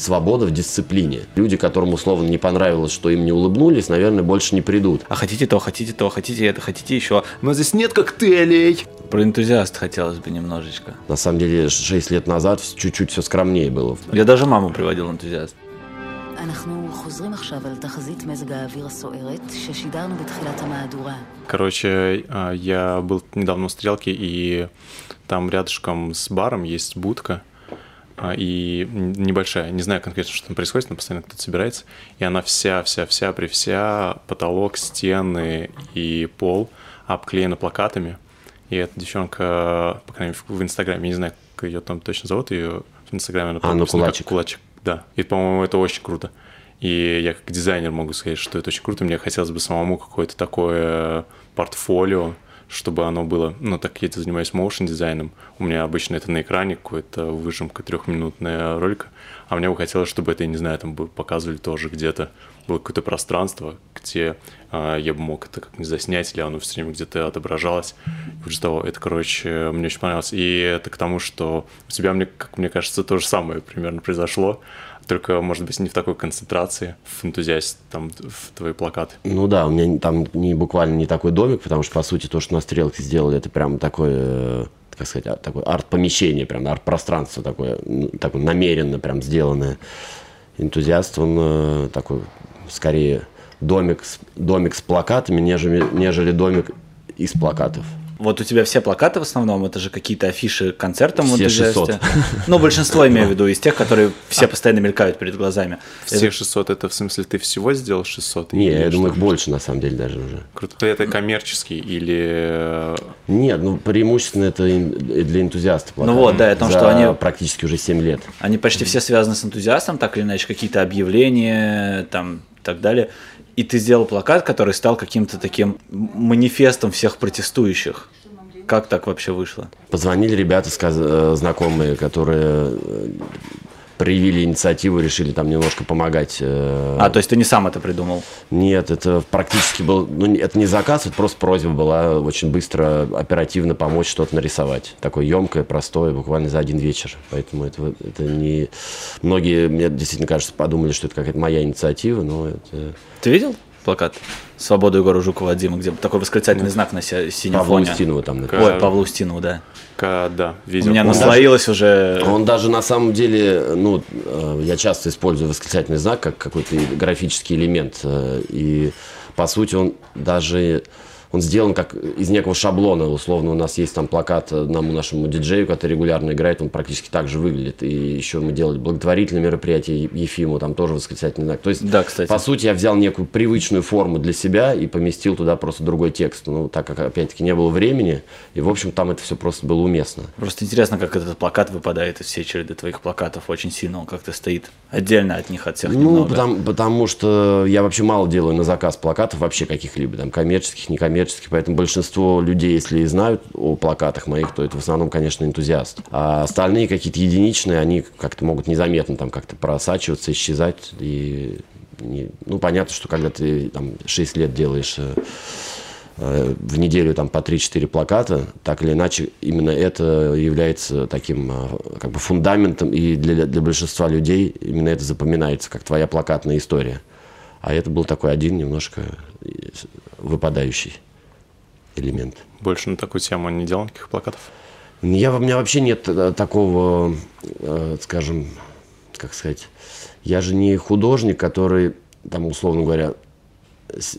свобода в дисциплине. Люди, которым условно не понравилось, что им не улыбнулись, наверное, больше не придут. А хотите то, хотите то, хотите это, хотите еще. Но здесь нет коктейлей. Про энтузиаст хотелось бы немножечко. На самом деле, 6 лет назад чуть-чуть все скромнее было. Я даже маму приводил энтузиаст. אנחנו חוזרים עכשיו על תחזית мезга האוויר הסוערת ששידרנו בתחילת המהדורה. Короче, а, я был недавно в Стрелке, и там рядышком с баром есть будка, а, и небольшая, не знаю конкретно, что там происходит, но постоянно кто-то собирается, и она вся-вся-вся при вся, потолок, стены и пол обклеена плакатами, и эта девчонка, по крайней мере, в Инстаграме, я не знаю, как ее там точно зовут, ее в Инстаграме она а, ну, кулачик. кулачик, да, и, по-моему, это очень круто. И я как дизайнер могу сказать, что это очень круто. Мне хотелось бы самому какое-то такое портфолио, чтобы оно было, ну, так я занимаюсь моушен дизайном, у меня обычно это на экране какая-то выжимка трехминутная ролика, а мне бы хотелось, чтобы это, я не знаю, там бы показывали тоже где-то, было какое-то пространство, где э, я бы мог это как-нибудь заснять, или оно все время где-то отображалось. И того, это, короче, мне очень понравилось. И это к тому, что у тебя, мне, как мне кажется, то же самое примерно произошло только, может быть, не в такой концентрации, в энтузиасте, там, в твои плакаты. Ну да, у меня там не буквально не такой домик, потому что, по сути, то, что на стрелке сделали, это прям такое э, как сказать, а, такое арт-помещение, прям арт-пространство такое, такое намеренно прям сделанное. Энтузиаст, он э, такой, скорее, домик, домик с плакатами, нежели, нежели домик из плакатов. Вот у тебя все плакаты в основном, это же какие-то афиши концертам все в 600. Ну, большинство, имею в виду, из тех, которые все постоянно мелькают перед глазами. Все 600, это в смысле ты всего сделал 600? Не, я думаю, их больше, на самом деле, даже уже. Круто. Это коммерческий или... Нет, ну, преимущественно это для энтузиастов. Ну вот, да, о том, что они... практически уже 7 лет. Они почти все связаны с энтузиастом, так или иначе, какие-то объявления, там, и так далее и ты сделал плакат, который стал каким-то таким манифестом всех протестующих. Как так вообще вышло? Позвонили ребята. Э, знакомые, которые э, проявили инициативу, решили там немножко помогать. Э, а, то есть ты не сам это придумал? Нет, это практически был, ну, это не заказ, это просто просьба была очень быстро, оперативно помочь что-то нарисовать. Такое емкое, простое, буквально за один вечер. Поэтому это, это не... Многие, мне действительно кажется, подумали, что это какая-то моя инициатива, но это... Ты видел? плакат «Свободу Егора Жукова Дима», где такой восклицательный знак на синем Павлу фоне. Устинову там. Ой, Павлу Устинову, да. К, да, видел. У меня он наслоилось даже, уже... Он даже на самом деле, ну, э, я часто использую восклицательный знак как какой-то графический элемент. Э, и, по сути, он даже он сделан как из некого шаблона. Условно, у нас есть там плакат одному нашему диджею, который регулярно играет, он практически так же выглядит. И еще мы делали благотворительное мероприятие Ефиму, там тоже восклицательный знак. То есть, да, кстати. по сути, я взял некую привычную форму для себя и поместил туда просто другой текст. Ну, так как, опять-таки, не было времени, и, в общем, там это все просто было уместно. Просто интересно, как этот плакат выпадает из всей череды твоих плакатов очень сильно. Он как-то стоит отдельно от них, от всех Ну, немного. потому, потому что я вообще мало делаю на заказ плакатов вообще каких-либо, там, коммерческих, некоммерческих коммерческий, поэтому большинство людей, если и знают о плакатах моих, то это в основном, конечно, энтузиаст. А остальные какие-то единичные, они как-то могут незаметно там как-то просачиваться, исчезать. И не, ну, понятно, что когда ты там 6 лет делаешь э, э в неделю там по 3-4 плаката, так или иначе, именно это является таким э, как бы фундаментом, и для, для большинства людей именно это запоминается, как твоя плакатная история. А это был такой один немножко выпадающий элемент. Больше на такую тему не делал никаких плакатов? Я, у меня вообще нет э, такого, э, скажем, как сказать, я же не художник, который, там, условно говоря,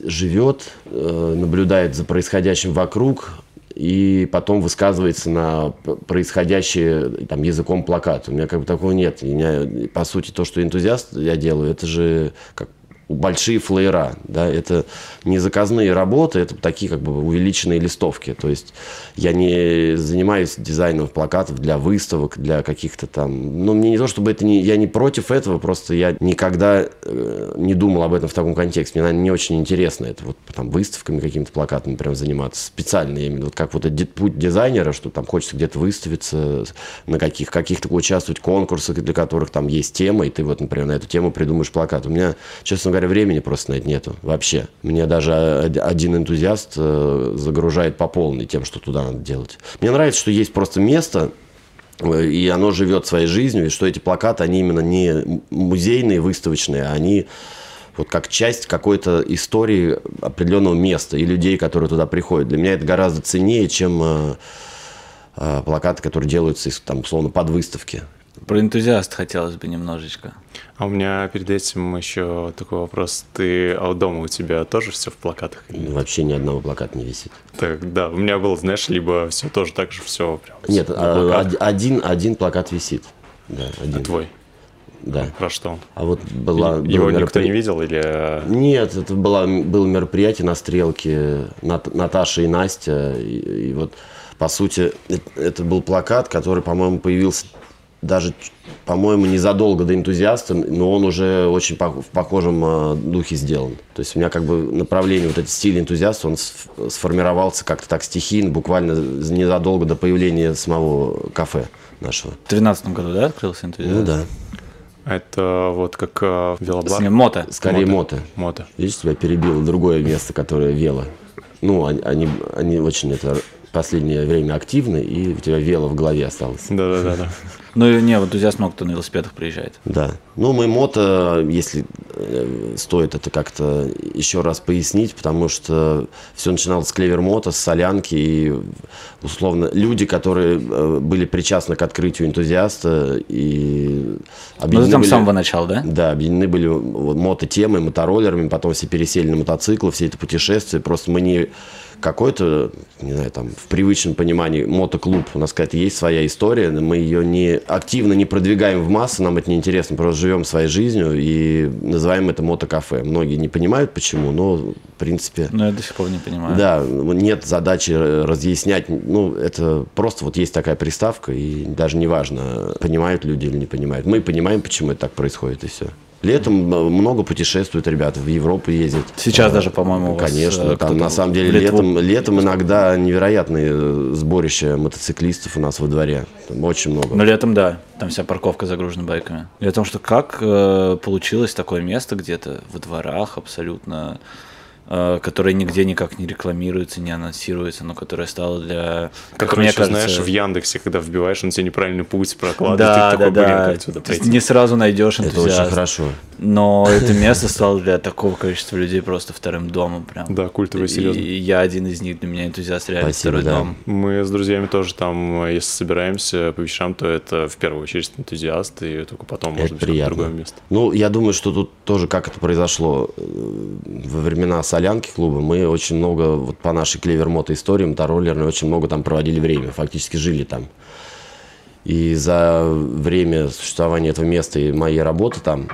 живет, э, наблюдает за происходящим вокруг и потом высказывается на происходящее там, языком плаката. У меня как бы такого нет. У меня, по сути, то, что энтузиаст я делаю, это же как большие флеера, да, это не заказные работы, это такие как бы увеличенные листовки, то есть я не занимаюсь дизайном плакатов для выставок, для каких-то там, ну, мне не то, чтобы это не, я не против этого, просто я никогда э, не думал об этом в таком контексте, мне, наверное, не очень интересно это, вот там выставками какими-то плакатами прям заниматься, специально, я имею в виду, вот как вот этот путь дизайнера, что там хочется где-то выставиться, на каких, каких-то участвовать в конкурсах, для которых там есть тема, и ты вот, например, на эту тему придумаешь плакат. У меня, честно говоря, времени просто на это нету вообще. Мне даже один энтузиаст э, загружает по полной тем, что туда надо делать. Мне нравится, что есть просто место, и оно живет своей жизнью, и что эти плакаты, они именно не музейные, выставочные, а они вот как часть какой-то истории определенного места и людей, которые туда приходят. Для меня это гораздо ценнее, чем э, э, плакаты, которые делаются там, условно, под выставки. Про энтузиаст хотелось бы немножечко. А у меня перед этим еще такой вопрос. Ты, а дома у тебя тоже все в плакатах? Ну, вообще ни одного плаката не висит. Так, да, у меня было, знаешь, либо все тоже так же, все прям. Нет, а, один, один плакат висит. Да, один. А твой? Да. Про что он? А вот была... Его было никто меропри- не видел или... Нет, это было, было мероприятие на стрелке Нат- Наташа и Настя. И, и вот, по сути, это, это был плакат, который, по-моему, появился даже, по-моему, незадолго до энтузиаста, но он уже очень в похожем э, духе сделан. То есть у меня как бы направление, вот этот стиль энтузиаста, он сф- сформировался как-то так стихийно, буквально незадолго до появления самого кафе нашего. В 2013 году, да, открылся энтузиаст? Ну да, Это вот как э, велобар? С ним мото. скорее мото. Мото. Видишь, тебя перебило другое место, которое вело. Ну, они, они, они очень это последнее время активны, и у тебя вело в голове осталось. Да-да-да. Ну, не, в энтузиаст много кто на велосипедах приезжает. Да. Ну, мы мото, если э, стоит это как-то еще раз пояснить, потому что все начиналось с клевер мото, с солянки, и условно люди, которые э, были причастны к открытию энтузиаста, и Ну, ты там с были- самого начала, да? Да, объединены были вот мототемой, мотороллерами, потом все пересели на мотоциклы, все это путешествия. Просто мы не какой-то, не знаю, там, в привычном понимании мотоклуб. У нас какая-то есть своя история, мы ее не активно не продвигаем в массы, нам это не интересно, просто живем своей жизнью и называем это мотокафе. Многие не понимают, почему, но, в принципе... Но я до сих пор не понимаю. Да, нет задачи разъяснять. Ну, это просто вот есть такая приставка, и даже не важно, понимают люди или не понимают. Мы понимаем, почему это так происходит, и все. Летом э, много путешествуют ребята, в Европу ездят. Сейчас Э, даже, по-моему, Конечно, э, там на самом деле летом, летом иногда невероятные сборища мотоциклистов у нас во дворе. Там очень много. Ну, летом, да. Там вся парковка загружена байками. И о том, что как э, получилось такое место где-то во дворах абсолютно, э, которое нигде никак не рекламируется, не анонсируется, но которое стало для... Как мне раньше, кажется, знаешь, в Яндексе, когда вбиваешь, он тебе неправильный путь прокладывает, Да, ты да, такой, блин, да. как сюда То есть пройти? не сразу найдешь это очень хорошо. Но это место стало для такого количества людей просто вторым домом прям. Да, культовый, серьезно. И я один из них, для меня энтузиаст реально Спасибо, второй да. дом. Мы с друзьями тоже там, если собираемся по вечерам, то это в первую очередь энтузиаст, и только потом, может быть, приятно. другое место. Ну, я думаю, что тут тоже как это произошло э, во времена солянки клуба. Мы очень много, вот по нашей клевер-мото истории, мотороллерной, очень много там проводили время, фактически жили там. И за время существования этого места и моей работы там,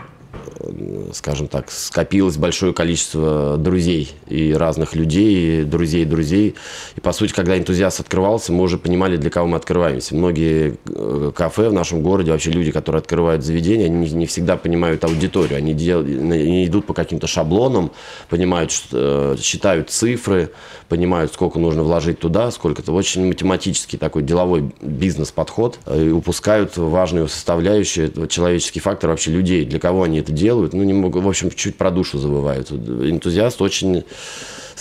скажем так, скопилось большое количество друзей и разных людей, и друзей друзей. И, по сути, когда энтузиаст открывался, мы уже понимали, для кого мы открываемся. Многие э, кафе в нашем городе, вообще люди, которые открывают заведения, они не, всегда понимают аудиторию. Они, дел- они идут по каким-то шаблонам, понимают, э, считают цифры, понимают, сколько нужно вложить туда, сколько-то. Очень математический такой деловой бизнес-подход. э, И упускают важную составляющую, это человеческий фактор вообще людей. Для кого они это делают? Ну, не могу, в общем, чуть про душу забывают. Энтузиаст очень...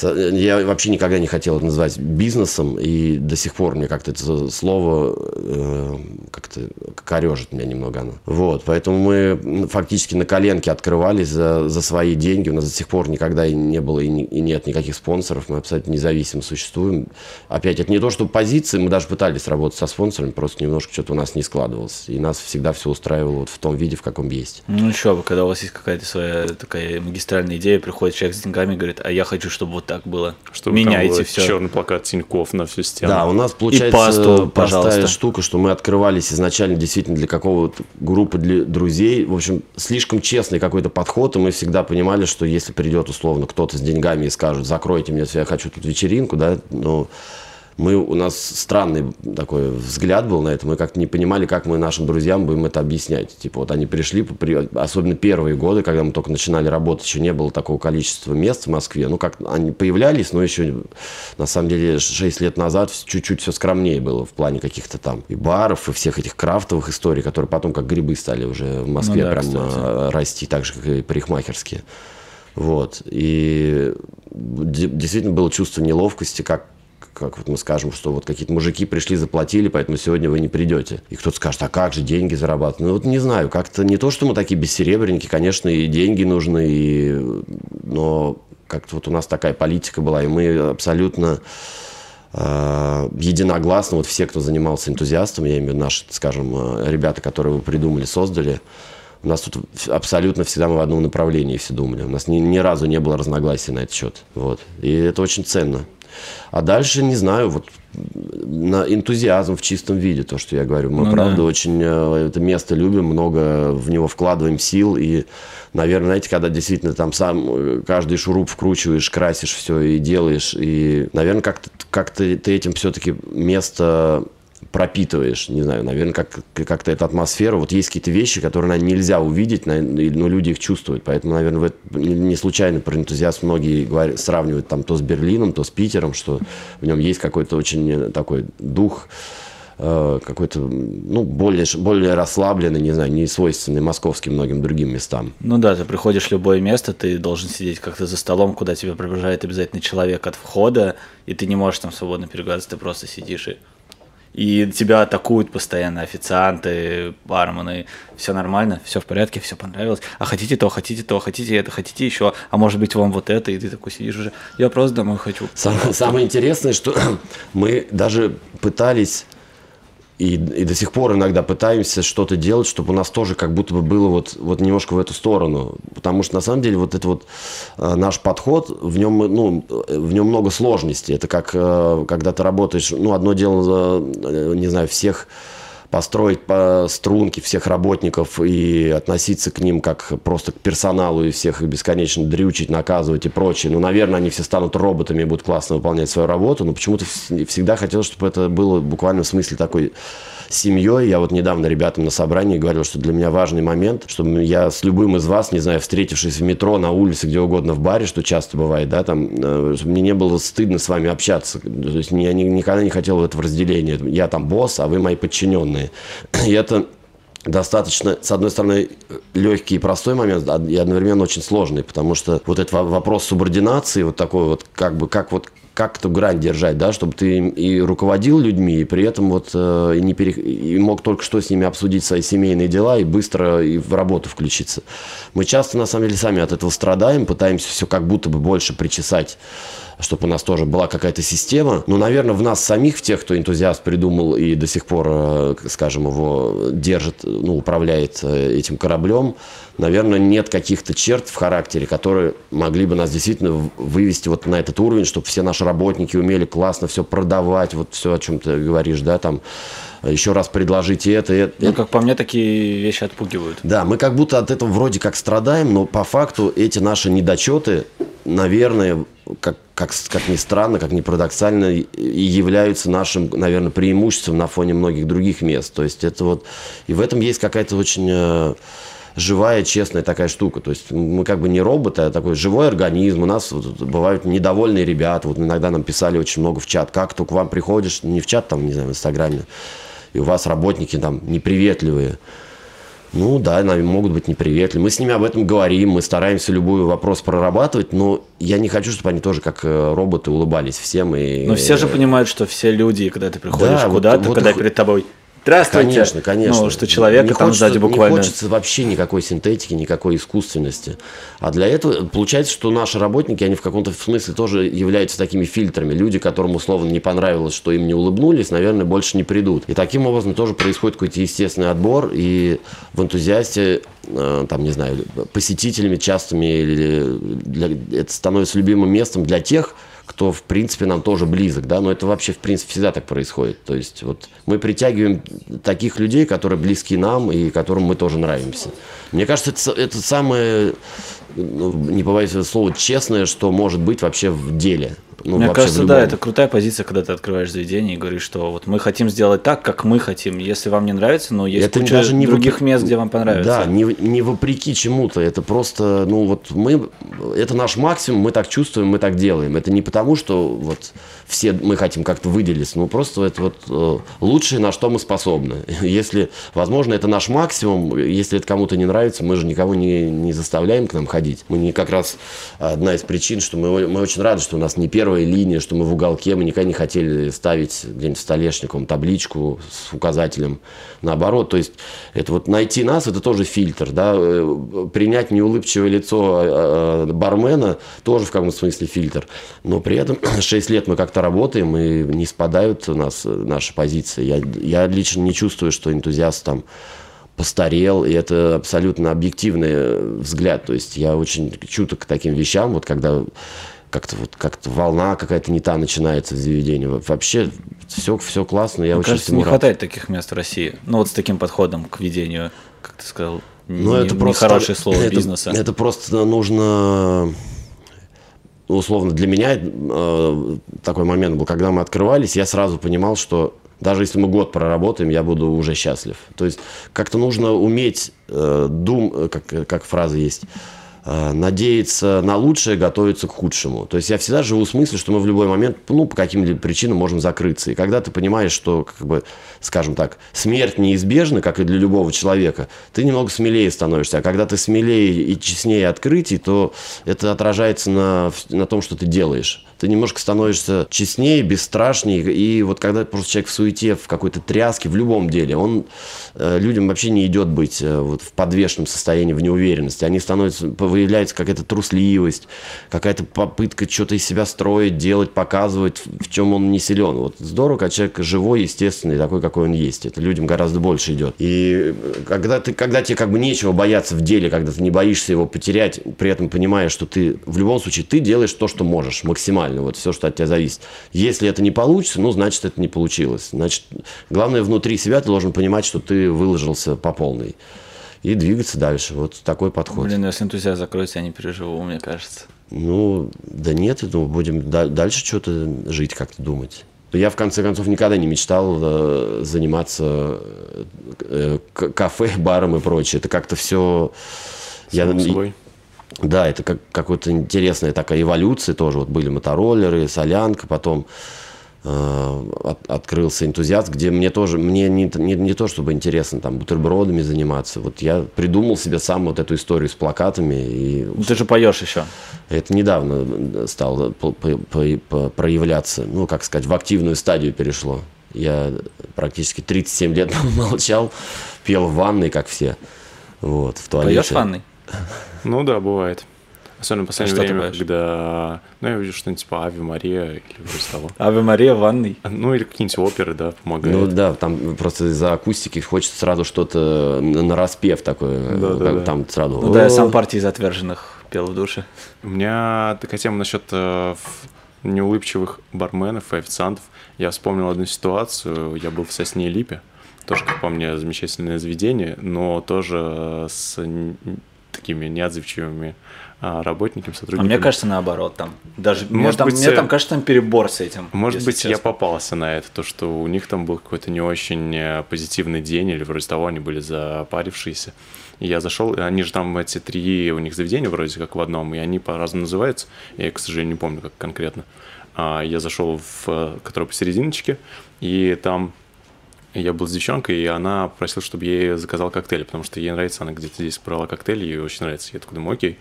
Я вообще никогда не хотел это называть бизнесом, и до сих пор мне как-то это слово э, как-то корежит меня немного оно. Вот, поэтому мы фактически на коленке открывались за, за свои деньги. У нас до сих пор никогда и не было и, не- и нет никаких спонсоров. Мы абсолютно независимо существуем. Опять, это не то, что позиции, мы даже пытались работать со спонсорами, просто немножко что-то у нас не складывалось. И нас всегда все устраивало вот в том виде, в каком есть. Ну еще бы, когда у вас есть какая-то своя такая магистральная идея, приходит человек с деньгами и говорит, а я хочу, чтобы вот так было. Чтобы Меняйте все. черный плакат Тиньков на всю стену. Да, у нас получается пасту, простая пожалуйста. штука, что мы открывались изначально действительно для какого-то группы для друзей. В общем, слишком честный какой-то подход, и мы всегда понимали, что если придет условно кто-то с деньгами и скажет, закройте мне, я хочу тут вечеринку, да, ну, мы, у нас странный такой взгляд был на это. Мы как-то не понимали, как мы нашим друзьям будем это объяснять. Типа вот они пришли, при- особенно первые годы, когда мы только начинали работать, еще не было такого количества мест в Москве. Ну, как они появлялись, но еще, на самом деле, 6 лет назад чуть-чуть все скромнее было в плане каких-то там и баров, и всех этих крафтовых историй, которые потом как грибы стали уже в Москве Ну да, прям кстати. а, расти, так же, как и парикмахерские. Вот. И де- действительно было чувство неловкости, как как вот мы скажем, что вот какие-то мужики пришли, заплатили, поэтому сегодня вы не придете. И кто-то скажет, а как же деньги зарабатывать? Ну вот не знаю, как-то не то, что мы такие бессеребренники, конечно, и деньги нужны, и... но как-то вот у нас такая политика была, и мы абсолютно э, единогласно, вот все, кто занимался энтузиастом, я имею в виду наши, скажем, э, ребята, которые вы придумали, создали, у нас тут абсолютно всегда мы в одном направлении все думали. У нас ни, ни разу не было разногласий на этот счет. Вот. И это очень ценно. А дальше, не знаю, вот на энтузиазм в чистом виде, то, что я говорю. Мы, ну, правда, да. очень э, это место любим, много в него вкладываем сил. И, наверное, знаете, когда действительно там сам э, каждый шуруп вкручиваешь, красишь все и делаешь. И, наверное, как-то как ты этим все-таки место пропитываешь, не знаю, наверное, как, как-то эту атмосферу. Вот есть какие-то вещи, которые наверное, нельзя увидеть, но люди их чувствуют. Поэтому, наверное, не случайно про энтузиаст многие говорят, сравнивают там то с Берлином, то с Питером, что в нем есть какой-то очень такой дух, э, какой-то, ну, более, более расслабленный, не знаю, не свойственный московским многим другим местам. Ну да, ты приходишь в любое место, ты должен сидеть как-то за столом, куда тебя приближает обязательно человек от входа, и ты не можешь там свободно переговариваться, ты просто сидишь и и тебя атакуют постоянно официанты, бармены, все нормально, все в порядке, все понравилось, а хотите то, хотите то, хотите это, хотите еще, а может быть вам вот это, и ты такой сидишь уже, я просто домой хочу. Самое, самое интересное, что мы даже пытались и, и до сих пор иногда пытаемся что-то делать, чтобы у нас тоже как будто бы было вот, вот немножко в эту сторону. Потому что на самом деле вот это вот э, наш подход, в нем, ну, в нем много сложностей. Это как э, когда ты работаешь, ну, одно дело, э, не знаю, всех построить по струнке всех работников и относиться к ним как просто к персоналу и всех бесконечно дрючить, наказывать и прочее. Ну, наверное, они все станут роботами и будут классно выполнять свою работу, но почему-то всегда хотелось, чтобы это было буквально в смысле такой семьей. Я вот недавно ребятам на собрании говорил, что для меня важный момент, чтобы я с любым из вас, не знаю, встретившись в метро, на улице, где угодно, в баре, что часто бывает, да, там, э, чтобы мне не было стыдно с вами общаться. То есть я никогда не хотел этого разделения. Я там босс, а вы мои подчиненные. И это достаточно, с одной стороны, легкий и простой момент, и одновременно очень сложный, потому что вот этот вопрос субординации, вот такой вот, как бы, как вот как эту грань держать, да, чтобы ты и руководил людьми, и при этом вот э, и, не пере... и мог только что с ними обсудить свои семейные дела и быстро и в работу включиться. Мы часто, на самом деле, сами от этого страдаем, пытаемся все как будто бы больше причесать чтобы у нас тоже была какая-то система. Но, наверное, в нас самих, в тех, кто энтузиаст придумал и до сих пор, э, скажем, его держит, ну, управляет э, этим кораблем, наверное, нет каких-то черт в характере, которые могли бы нас действительно вывести вот на этот уровень, чтобы все наши работники умели классно все продавать, вот все, о чем ты говоришь, да, там, еще раз предложите это. это ну, как по мне, такие вещи отпугивают. Да, мы как будто от этого вроде как страдаем, но по факту эти наши недочеты, наверное, как, как, как ни странно, как ни парадоксально, и являются нашим, наверное, преимуществом на фоне многих других мест. То есть это вот... И в этом есть какая-то очень э, живая, честная такая штука. То есть мы как бы не роботы, а такой живой организм. У нас вот, бывают недовольные ребята. Вот иногда нам писали очень много в чат. Как только к вам приходишь, не в чат, там, не знаю, в Инстаграме, и у вас работники там неприветливые. Ну да, могут быть неприветливы. Мы с ними об этом говорим, мы стараемся любой вопрос прорабатывать, но я не хочу, чтобы они тоже как э, роботы улыбались всем. И... Но все же понимают, что все люди, когда ты приходишь да, куда-то, вот, вот когда их... перед тобой Здравствуйте. Конечно, конечно. Ну, что человека не там хочется, сзади буквально... Не хочется вообще никакой синтетики, никакой искусственности. А для этого получается, что наши работники, они в каком-то смысле тоже являются такими фильтрами. Люди, которым условно не понравилось, что им не улыбнулись, наверное, больше не придут. И таким образом тоже происходит какой-то естественный отбор. И в энтузиасте э, там, не знаю, посетителями частыми, или для, это становится любимым местом для тех, кто, в принципе, нам тоже близок, да, но это вообще, в принципе, всегда так происходит. То есть вот мы притягиваем таких людей, которые близки нам и которым мы тоже нравимся. Мне кажется, это, это самое, ну, не побоюсь этого слова, честное, что может быть вообще в деле. Ну, Мне кажется, да, это крутая позиция, когда ты открываешь заведение и говоришь, что вот мы хотим сделать так, как мы хотим. Если вам не нравится, но есть это куча даже не других вопреки, мест, где вам понравится. Да, не, не вопреки чему-то. Это просто, ну вот мы, это наш максимум, мы так чувствуем, мы так делаем. Это не потому, что вот все мы хотим как-то выделиться, ну просто это вот э, лучшее, на что мы способны. Если, возможно, это наш максимум, если это кому-то не нравится, мы же никого не, не заставляем к нам ходить. Мы не как раз одна из причин, что мы, мы очень рады, что у нас не первая линия, что мы в уголке, мы никогда не хотели ставить где-нибудь столешником табличку с указателем. Наоборот, то есть это вот найти нас, это тоже фильтр, да, э, принять неулыбчивое лицо э, бармена тоже в каком смысле фильтр, но при этом 6 лет мы как-то работаем и не спадают у нас наши позиции. Я, я лично не чувствую, что энтузиаст там постарел, и это абсолютно объективный взгляд. То есть я очень чуток к таким вещам, вот когда как-то вот как-то волна какая-то не та начинается в заведении. Вообще все, все классно. Я Мне очень кажется, не рад. хватает таких мест в России. Ну вот с таким подходом к ведению, как ты сказал, Ну, не, это не просто хорошее слово это, бизнеса. Это просто нужно условно для меня э, такой момент был, когда мы открывались, я сразу понимал, что даже если мы год проработаем, я буду уже счастлив. То есть как-то нужно уметь э, дум, э, как, как фраза есть, надеяться на лучшее, готовиться к худшему. То есть я всегда живу с мыслью, что мы в любой момент, ну, по каким-либо причинам можем закрыться. И когда ты понимаешь, что, как бы, скажем так, смерть неизбежна, как и для любого человека, ты немного смелее становишься. А когда ты смелее и честнее открытий, то это отражается на, на том, что ты делаешь. Ты немножко становишься честнее, бесстрашнее. И вот когда просто человек в суете, в какой-то тряске, в любом деле, он э, людям вообще не идет быть э, вот, в подвешенном состоянии, в неуверенности. Они становятся, выявляется какая-то трусливость, какая-то попытка что-то из себя строить, делать, показывать, в чем он не силен. Вот здорово, когда человек живой, естественный, такой, какой он есть. Это людям гораздо больше идет. И когда, ты, когда тебе как бы нечего бояться в деле, когда ты не боишься его потерять, при этом понимаешь, что ты в любом случае ты делаешь то, что можешь, максимально, вот все, что от тебя зависит. Если это не получится, ну, значит, это не получилось. Значит, главное, внутри себя ты должен понимать, что ты выложился по полной. И двигаться дальше. Вот такой подход. Блин, если энтузиаст закроется, я не переживу, мне кажется. Ну, да нет, ну, будем да- дальше что-то жить, как-то думать. Я, в конце концов, никогда не мечтал э, заниматься э, к- кафе, баром и прочее. Это как-то все... Само собой. Да, это как какая-то интересная такая эволюция тоже. Вот были мотороллеры, солянка, потом от- открылся энтузиаст, где мне тоже, мне не, не, не то чтобы интересно там бутербродами заниматься. Вот я придумал себе сам вот эту историю с плакатами и Ну, ты же поешь еще. это недавно стало по- по- по- по- проявляться, ну, как сказать, в активную стадию перешло. Я практически 37 лет молчал, пел в ванной, как все. Вот, в туалете. Поешь в ванной? Ну да, бывает. Особенно в последнее ты время, когда... Ну, я вижу что-нибудь типа Ави Мария или вроде того. Аве Мария в ванной. Ну, или какие-нибудь оперы, да, помогают. Ну да, там просто из-за акустики хочется сразу что-то на распев такое. Да, да, да. Там сразу... Ну да, я сам партии из отверженных пел в душе. У меня такая тема насчет э, неулыбчивых барменов и официантов. Я вспомнил одну ситуацию. Я был в Сосне и Липе. Тоже, как по мне, замечательное заведение, но тоже с такими неотзывчивыми а, работниками, А сотрудниками. мне кажется, наоборот, там. Даже мне, Может там, быть, мне э, там кажется, там перебор с этим. Может быть, я честно. попался на это, то, что у них там был какой-то не очень э, позитивный день, или вроде того, они были запарившиеся. И я зашел, и они же там эти три у них заведения вроде как в одном, и они по-разному называются. Я, к сожалению, не помню, как конкретно. А я зашел в э, который посерединочке, и там я был с девчонкой, и она просила, чтобы я ей заказал коктейль, потому что ей нравится, она где-то здесь брала коктейль, ей очень нравится. Я такой думаю, окей.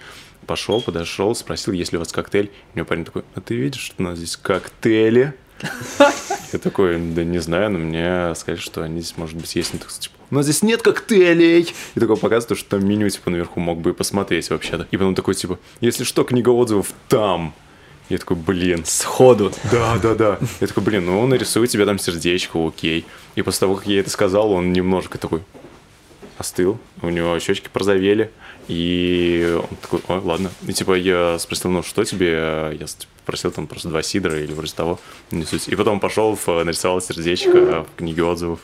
Пошел, подошел, спросил, есть ли у вас коктейль. У меня парень такой, а ты видишь, что у нас здесь коктейли? Я такой, да не знаю, но мне сказали, что они здесь, может быть, есть. Ну, так, типа, у нас здесь нет коктейлей. И такой показывает, что там меню, типа, наверху мог бы и посмотреть вообще-то. И потом такой, типа, если что, книга отзывов там. Я такой, блин, Сходу. да, да, да. Я такой, блин, ну он нарисует тебе там сердечко, окей. И после того, как я это сказал, он немножко такой остыл, у него щечки порозовели, и он такой, ой, ладно. И типа я спросил, ну что тебе? Я типа, попросил там просто два сидра или вроде того, не суть. И потом пошел, нарисовал сердечко в книге отзывов.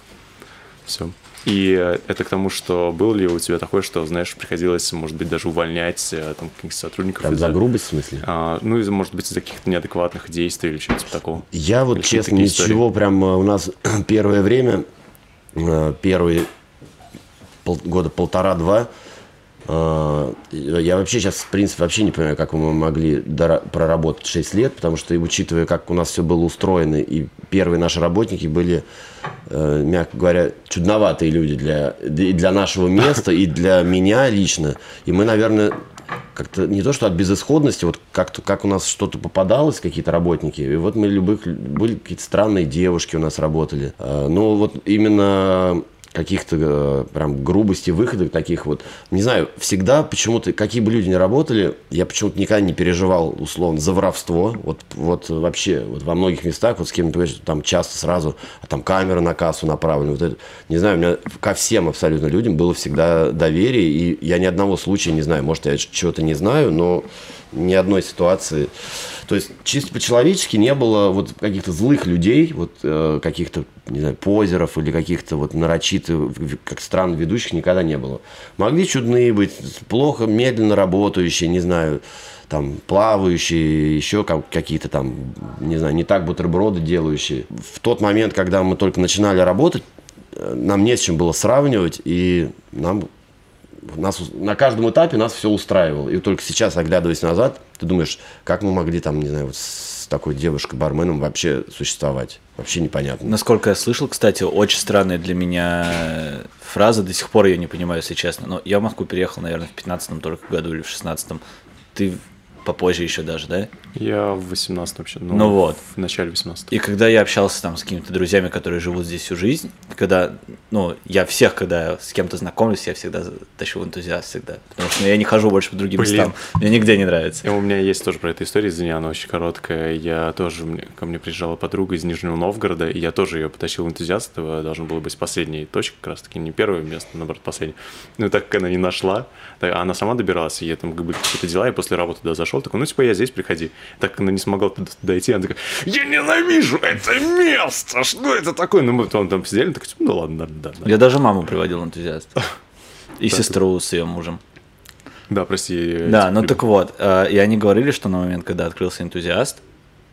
Все. И э, это к тому, что было ли у тебя такое, что, знаешь, приходилось, может быть, даже увольнять э, там каких-то сотрудников из-за- за грубость, в смысле? а, ну, из может быть, из-за каких-то неадекватных действий или типа такого. Я вот, Или честно, ничего, прям э, у нас первое время, первые пол- года полтора-два, я вообще сейчас, в принципе, вообще не понимаю, как мы могли проработать 6 лет, потому что, и учитывая, как у нас все было устроено, и первые наши работники были, мягко говоря, чудноватые люди для, для нашего места, и для меня лично. И мы, наверное, как-то не то, что от безысходности, вот как-то как у нас что-то попадалось, какие-то работники, и вот мы любых, были какие-то странные девушки у нас работали. Э, но вот именно каких-то э, прям грубости выходок таких вот. Не знаю, всегда почему-то, какие бы люди ни работали, я почему-то никогда не переживал, условно, за воровство. Вот, вот вообще, вот во многих местах, вот с кем-то, там часто сразу, а там камера на кассу направлена. Вот это, не знаю, у меня ко всем абсолютно людям было всегда доверие, и я ни одного случая не знаю. Может, я чего-то не знаю, но ни одной ситуации. То есть чисто по-человечески не было вот каких-то злых людей, вот э, каких-то, не знаю, позеров или каких-то вот нарочитых, как странно ведущих никогда не было. Могли чудные быть, плохо, медленно работающие, не знаю, там, плавающие, еще какие-то там, не знаю, не так бутерброды делающие. В тот момент, когда мы только начинали работать, э, нам не с чем было сравнивать, и нам нас, на каждом этапе нас все устраивало. И только сейчас, оглядываясь назад, ты думаешь, как мы могли там, не знаю, вот с такой девушкой-барменом вообще существовать? Вообще непонятно. Насколько я слышал, кстати, очень странная для меня фраза, до сих пор ее не понимаю, если честно. Но я в Москву переехал, наверное, в 15-м только году или в 16-м. Ты попозже еще даже, да? Я в 18 вообще. Ну, ну вот. В начале 18 И когда я общался там с какими-то друзьями, которые живут здесь всю жизнь, когда, ну, я всех, когда с кем-то знакомлюсь, я всегда тащу в энтузиаст всегда. Потому что ну, я не хожу больше по другим Блин. местам. Мне нигде не нравится. И у меня есть тоже про эту историю, извини, она очень короткая. Я тоже, ко мне приезжала подруга из Нижнего Новгорода, и я тоже ее потащил в энтузиаст. Это должно было быть последней точкой, как раз таки не первое место, наоборот, последнее. Ну, так как она не нашла, так, она сама добиралась, и я там были какие-то дела, и после работы туда зашел, такой, ну, типа, я здесь, приходи. Так она не смогла туда дойти, она такая, я ненавижу это место, что это такое? Ну, мы потом там сидели, так, ну, ладно, да, да. Я даже маму приводил энтузиаст. И сестру с ее мужем. Да, прости. Да, ну так вот, э, и они говорили, что на момент, когда открылся энтузиаст,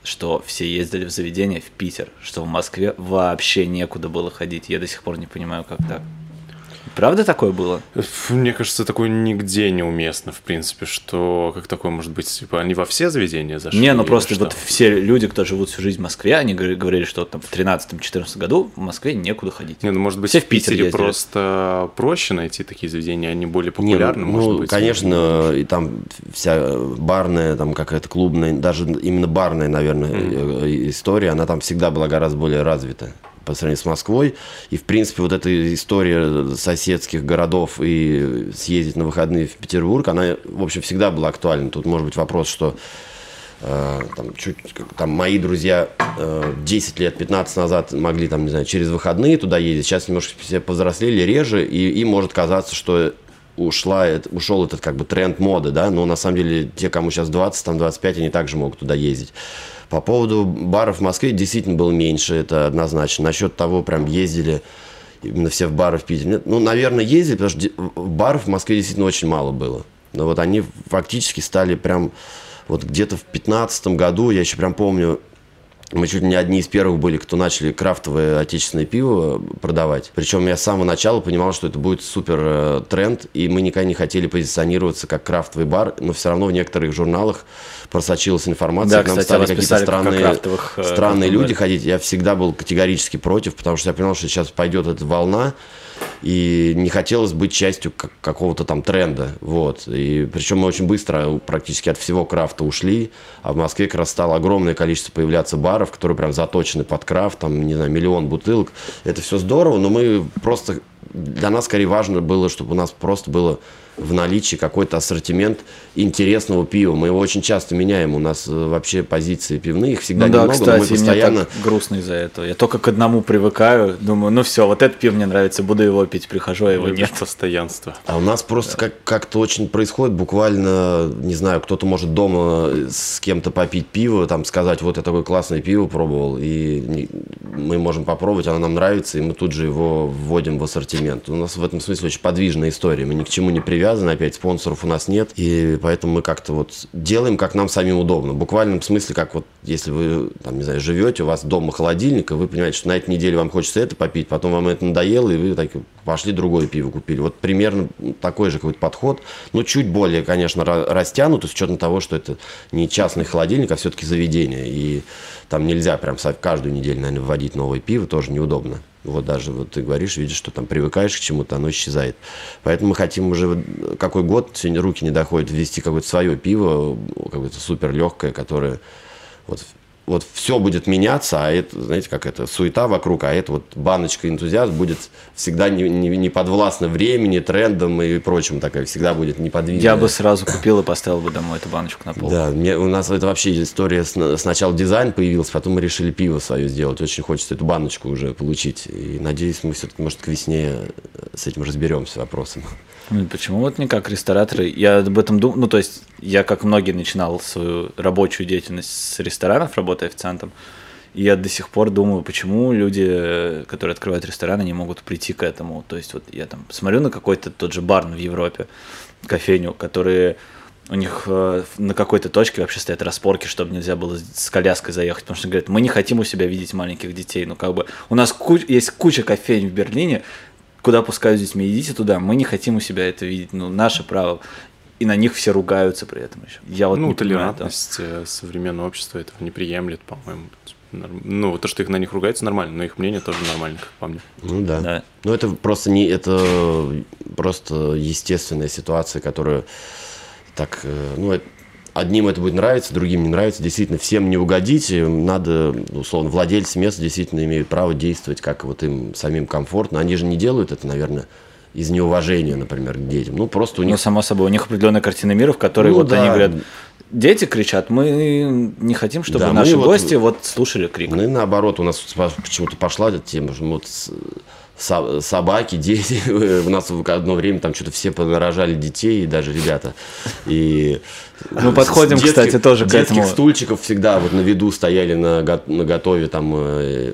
что все ездили в заведение в Питер, что в Москве вообще некуда было ходить. Я до сих пор не понимаю, как так. Правда такое было? Мне кажется, такое нигде неуместно, в принципе, что как такое может быть, типа, они во все заведения зашли? Не, ну просто вот все люди, кто живут всю жизнь в Москве, они говорили, что там в 13-14 году в Москве некуда ходить. Не, ну может быть все в Питере, Питере просто проще найти такие заведения, они более популярны, Не, ну, может быть. конечно, и там вся барная, там какая-то клубная, даже именно барная, наверное, mm-hmm. история, она там всегда была гораздо более развита по сравнению с Москвой. И, в принципе, вот эта история соседских городов и съездить на выходные в Петербург, она, в общем, всегда была актуальна. Тут может быть вопрос, что э, там, чуть, там мои друзья э, 10 лет, 15 назад могли там, не знаю, через выходные туда ездить, сейчас немножко все повзрослели реже, и им может казаться, что ушла, ушел этот как бы тренд моды, да, но на самом деле те, кому сейчас 20, там 25, они также могут туда ездить. По поводу баров в Москве действительно было меньше, это однозначно. Насчет того, прям ездили именно все в бары в Питере. Нет, ну, наверное, ездили, потому что баров в Москве действительно очень мало было. Но вот они фактически стали прям вот где-то в 2015 году, я еще прям помню, мы чуть ли не одни из первых были, кто начали крафтовое отечественное пиво продавать. Причем я с самого начала понимал, что это будет супер э, тренд, и мы никогда не хотели позиционироваться как крафтовый бар, но все равно в некоторых журналах просочилась информация, да, к нам кстати, стали какие-то странные, э, странные люди ходить. Я всегда был категорически против, потому что я понял, что сейчас пойдет эта волна, и не хотелось быть частью какого-то там тренда, вот, и причем мы очень быстро практически от всего крафта ушли, а в Москве как раз стало огромное количество появляться баров, которые прям заточены под крафт, там, не знаю, миллион бутылок, это все здорово, но мы просто, для нас скорее важно было, чтобы у нас просто было в наличии какой-то ассортимент интересного пива. Мы его очень часто меняем. У нас э, вообще позиции пивные, их всегда ну, немного, да, кстати, но мы постоянно... мне так грустно из-за этого. Я только к одному привыкаю, думаю, ну все, вот этот пиво мне нравится, буду его пить, прихожу, а его ну, нет. Постоянство. А у нас просто да. как- как-то очень происходит, буквально, не знаю, кто-то может дома с кем-то попить пиво, там сказать, вот я такое классное пиво пробовал, и мы можем попробовать, оно нам нравится, и мы тут же его вводим в ассортимент. У нас в этом смысле очень подвижная история, мы ни к чему не привязаны опять спонсоров у нас нет, и поэтому мы как-то вот делаем, как нам самим удобно. В буквальном смысле, как вот если вы, там, не знаю, живете, у вас дома холодильник, и вы понимаете, что на этой неделе вам хочется это попить, потом вам это надоело, и вы так пошли другое пиво купили. Вот примерно такой же какой-то подход, но чуть более, конечно, растянутый, с учетом того, что это не частный холодильник, а все-таки заведение, и там нельзя прям каждую неделю, наверное, вводить новое пиво, тоже неудобно. Вот даже вот ты говоришь, видишь, что там привыкаешь к чему-то, оно исчезает. Поэтому мы хотим уже какой год, сегодня руки не доходят, ввести какое-то свое пиво, какое-то супер легкое, которое вот вот все будет меняться, а это, знаете, как это, суета вокруг, а это вот баночка энтузиаст будет всегда не, не, не подвластна времени, трендам и прочим, такая всегда будет неподвижна. Я бы сразу купил и поставил бы домой эту баночку на пол. Да, мне, у нас это вообще история, с, сначала дизайн появился, потом мы решили пиво свое сделать, очень хочется эту баночку уже получить, и надеюсь, мы все-таки, может, к весне с этим разберемся вопросом. Ну, почему вот не как рестораторы? Я об этом думал, ну, то есть, я, как многие, начинал свою рабочую деятельность с ресторанов, работая официантом, и я до сих пор думаю, почему люди, которые открывают рестораны, не могут прийти к этому. То есть, вот я там смотрю на какой-то тот же барн в Европе, кофейню, которые у них э, на какой-то точке вообще стоят распорки, чтобы нельзя было с коляской заехать, потому что говорят, мы не хотим у себя видеть маленьких детей. Ну, как бы, у нас куч- есть куча кофейн в Берлине, куда пускают с детьми, идите туда, мы не хотим у себя это видеть, ну, наше право. И на них все ругаются при этом еще. Я вот ну, не толерантность понимаю, современного общества этого не приемлет, по-моему. Ну, то, что их на них ругается, нормально, но их мнение тоже нормально, как по мне. Ну да. да. Ну, это просто не это просто естественная ситуация, которая так, э, ну, одним это будет нравиться, другим не нравится. Действительно, всем не угодить. Надо, условно, владельцы места действительно имеют право действовать, как вот им самим комфортно. Они же не делают это, наверное, из неуважения, например, к детям. Ну, просто у них... Ну, само собой, у них определенная картина мира, в которой ну, вот да. они говорят, дети кричат, мы не хотим, чтобы да, наши гости вот, вот слушали крик. Ну и наоборот, у нас почему-то пошла эта тема, что вот собаки, дети. У нас в одно время там что-то все подорожали детей, и даже ребята. И мы подходим, детских, кстати, тоже к этому. стульчиков всегда вот на виду стояли на, на готове, там, э,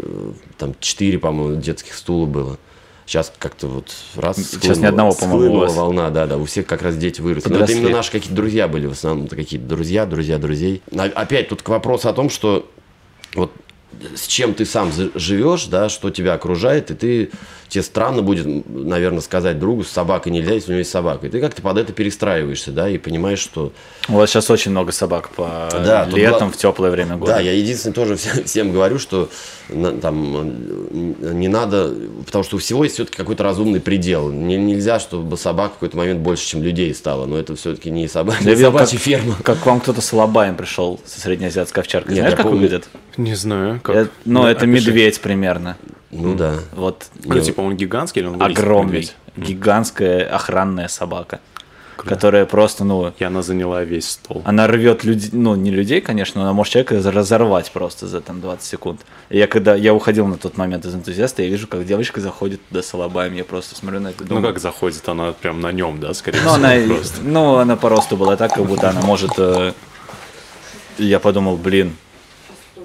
там 4, по-моему, детских стула было. Сейчас как-то вот раз Сейчас ни одного, по-моему, волна, да, да, у всех как раз дети выросли. Но это именно наши какие-то друзья были, в основном какие-то друзья, друзья, друзей. Опять тут к вопросу о том, что вот с чем ты сам живешь, да, что тебя окружает, и ты тебе странно будет, наверное, сказать другу, с собакой нельзя, если у него есть собака. И ты как-то под это перестраиваешься, да, и понимаешь, что... У вас сейчас очень много собак по да, летом, в теплое время года. Да, я единственное тоже всем, всем говорю, что там не надо, потому что у всего есть все-таки какой-то разумный предел. Не, нельзя, чтобы собак в какой-то момент больше, чем людей стало, но это все-таки не, собак, не собачья как, ферма. Как к вам кто-то с лобаем пришел со среднеазиатской овчаркой. Нет, Знаешь, как помню... выглядит? Не знаю. Как? Это, ну, да, это опиши. медведь примерно. Ну да. Вот. Ну, типа он гигантский или он Огромный. Гигантская охранная собака. Круто. Которая просто, ну... И она заняла весь стол. Она рвет людей, ну, не людей, конечно, но она может человека разорвать просто за там 20 секунд. И я когда, я уходил на тот момент из энтузиаста, я вижу, как девочка заходит туда с алабами, я просто смотрю на это думаю... Ну, как заходит, она прям на нем, да, скорее ну, всего, она, просто. Ну, она по росту была так, как будто она может... Э... Я подумал, блин,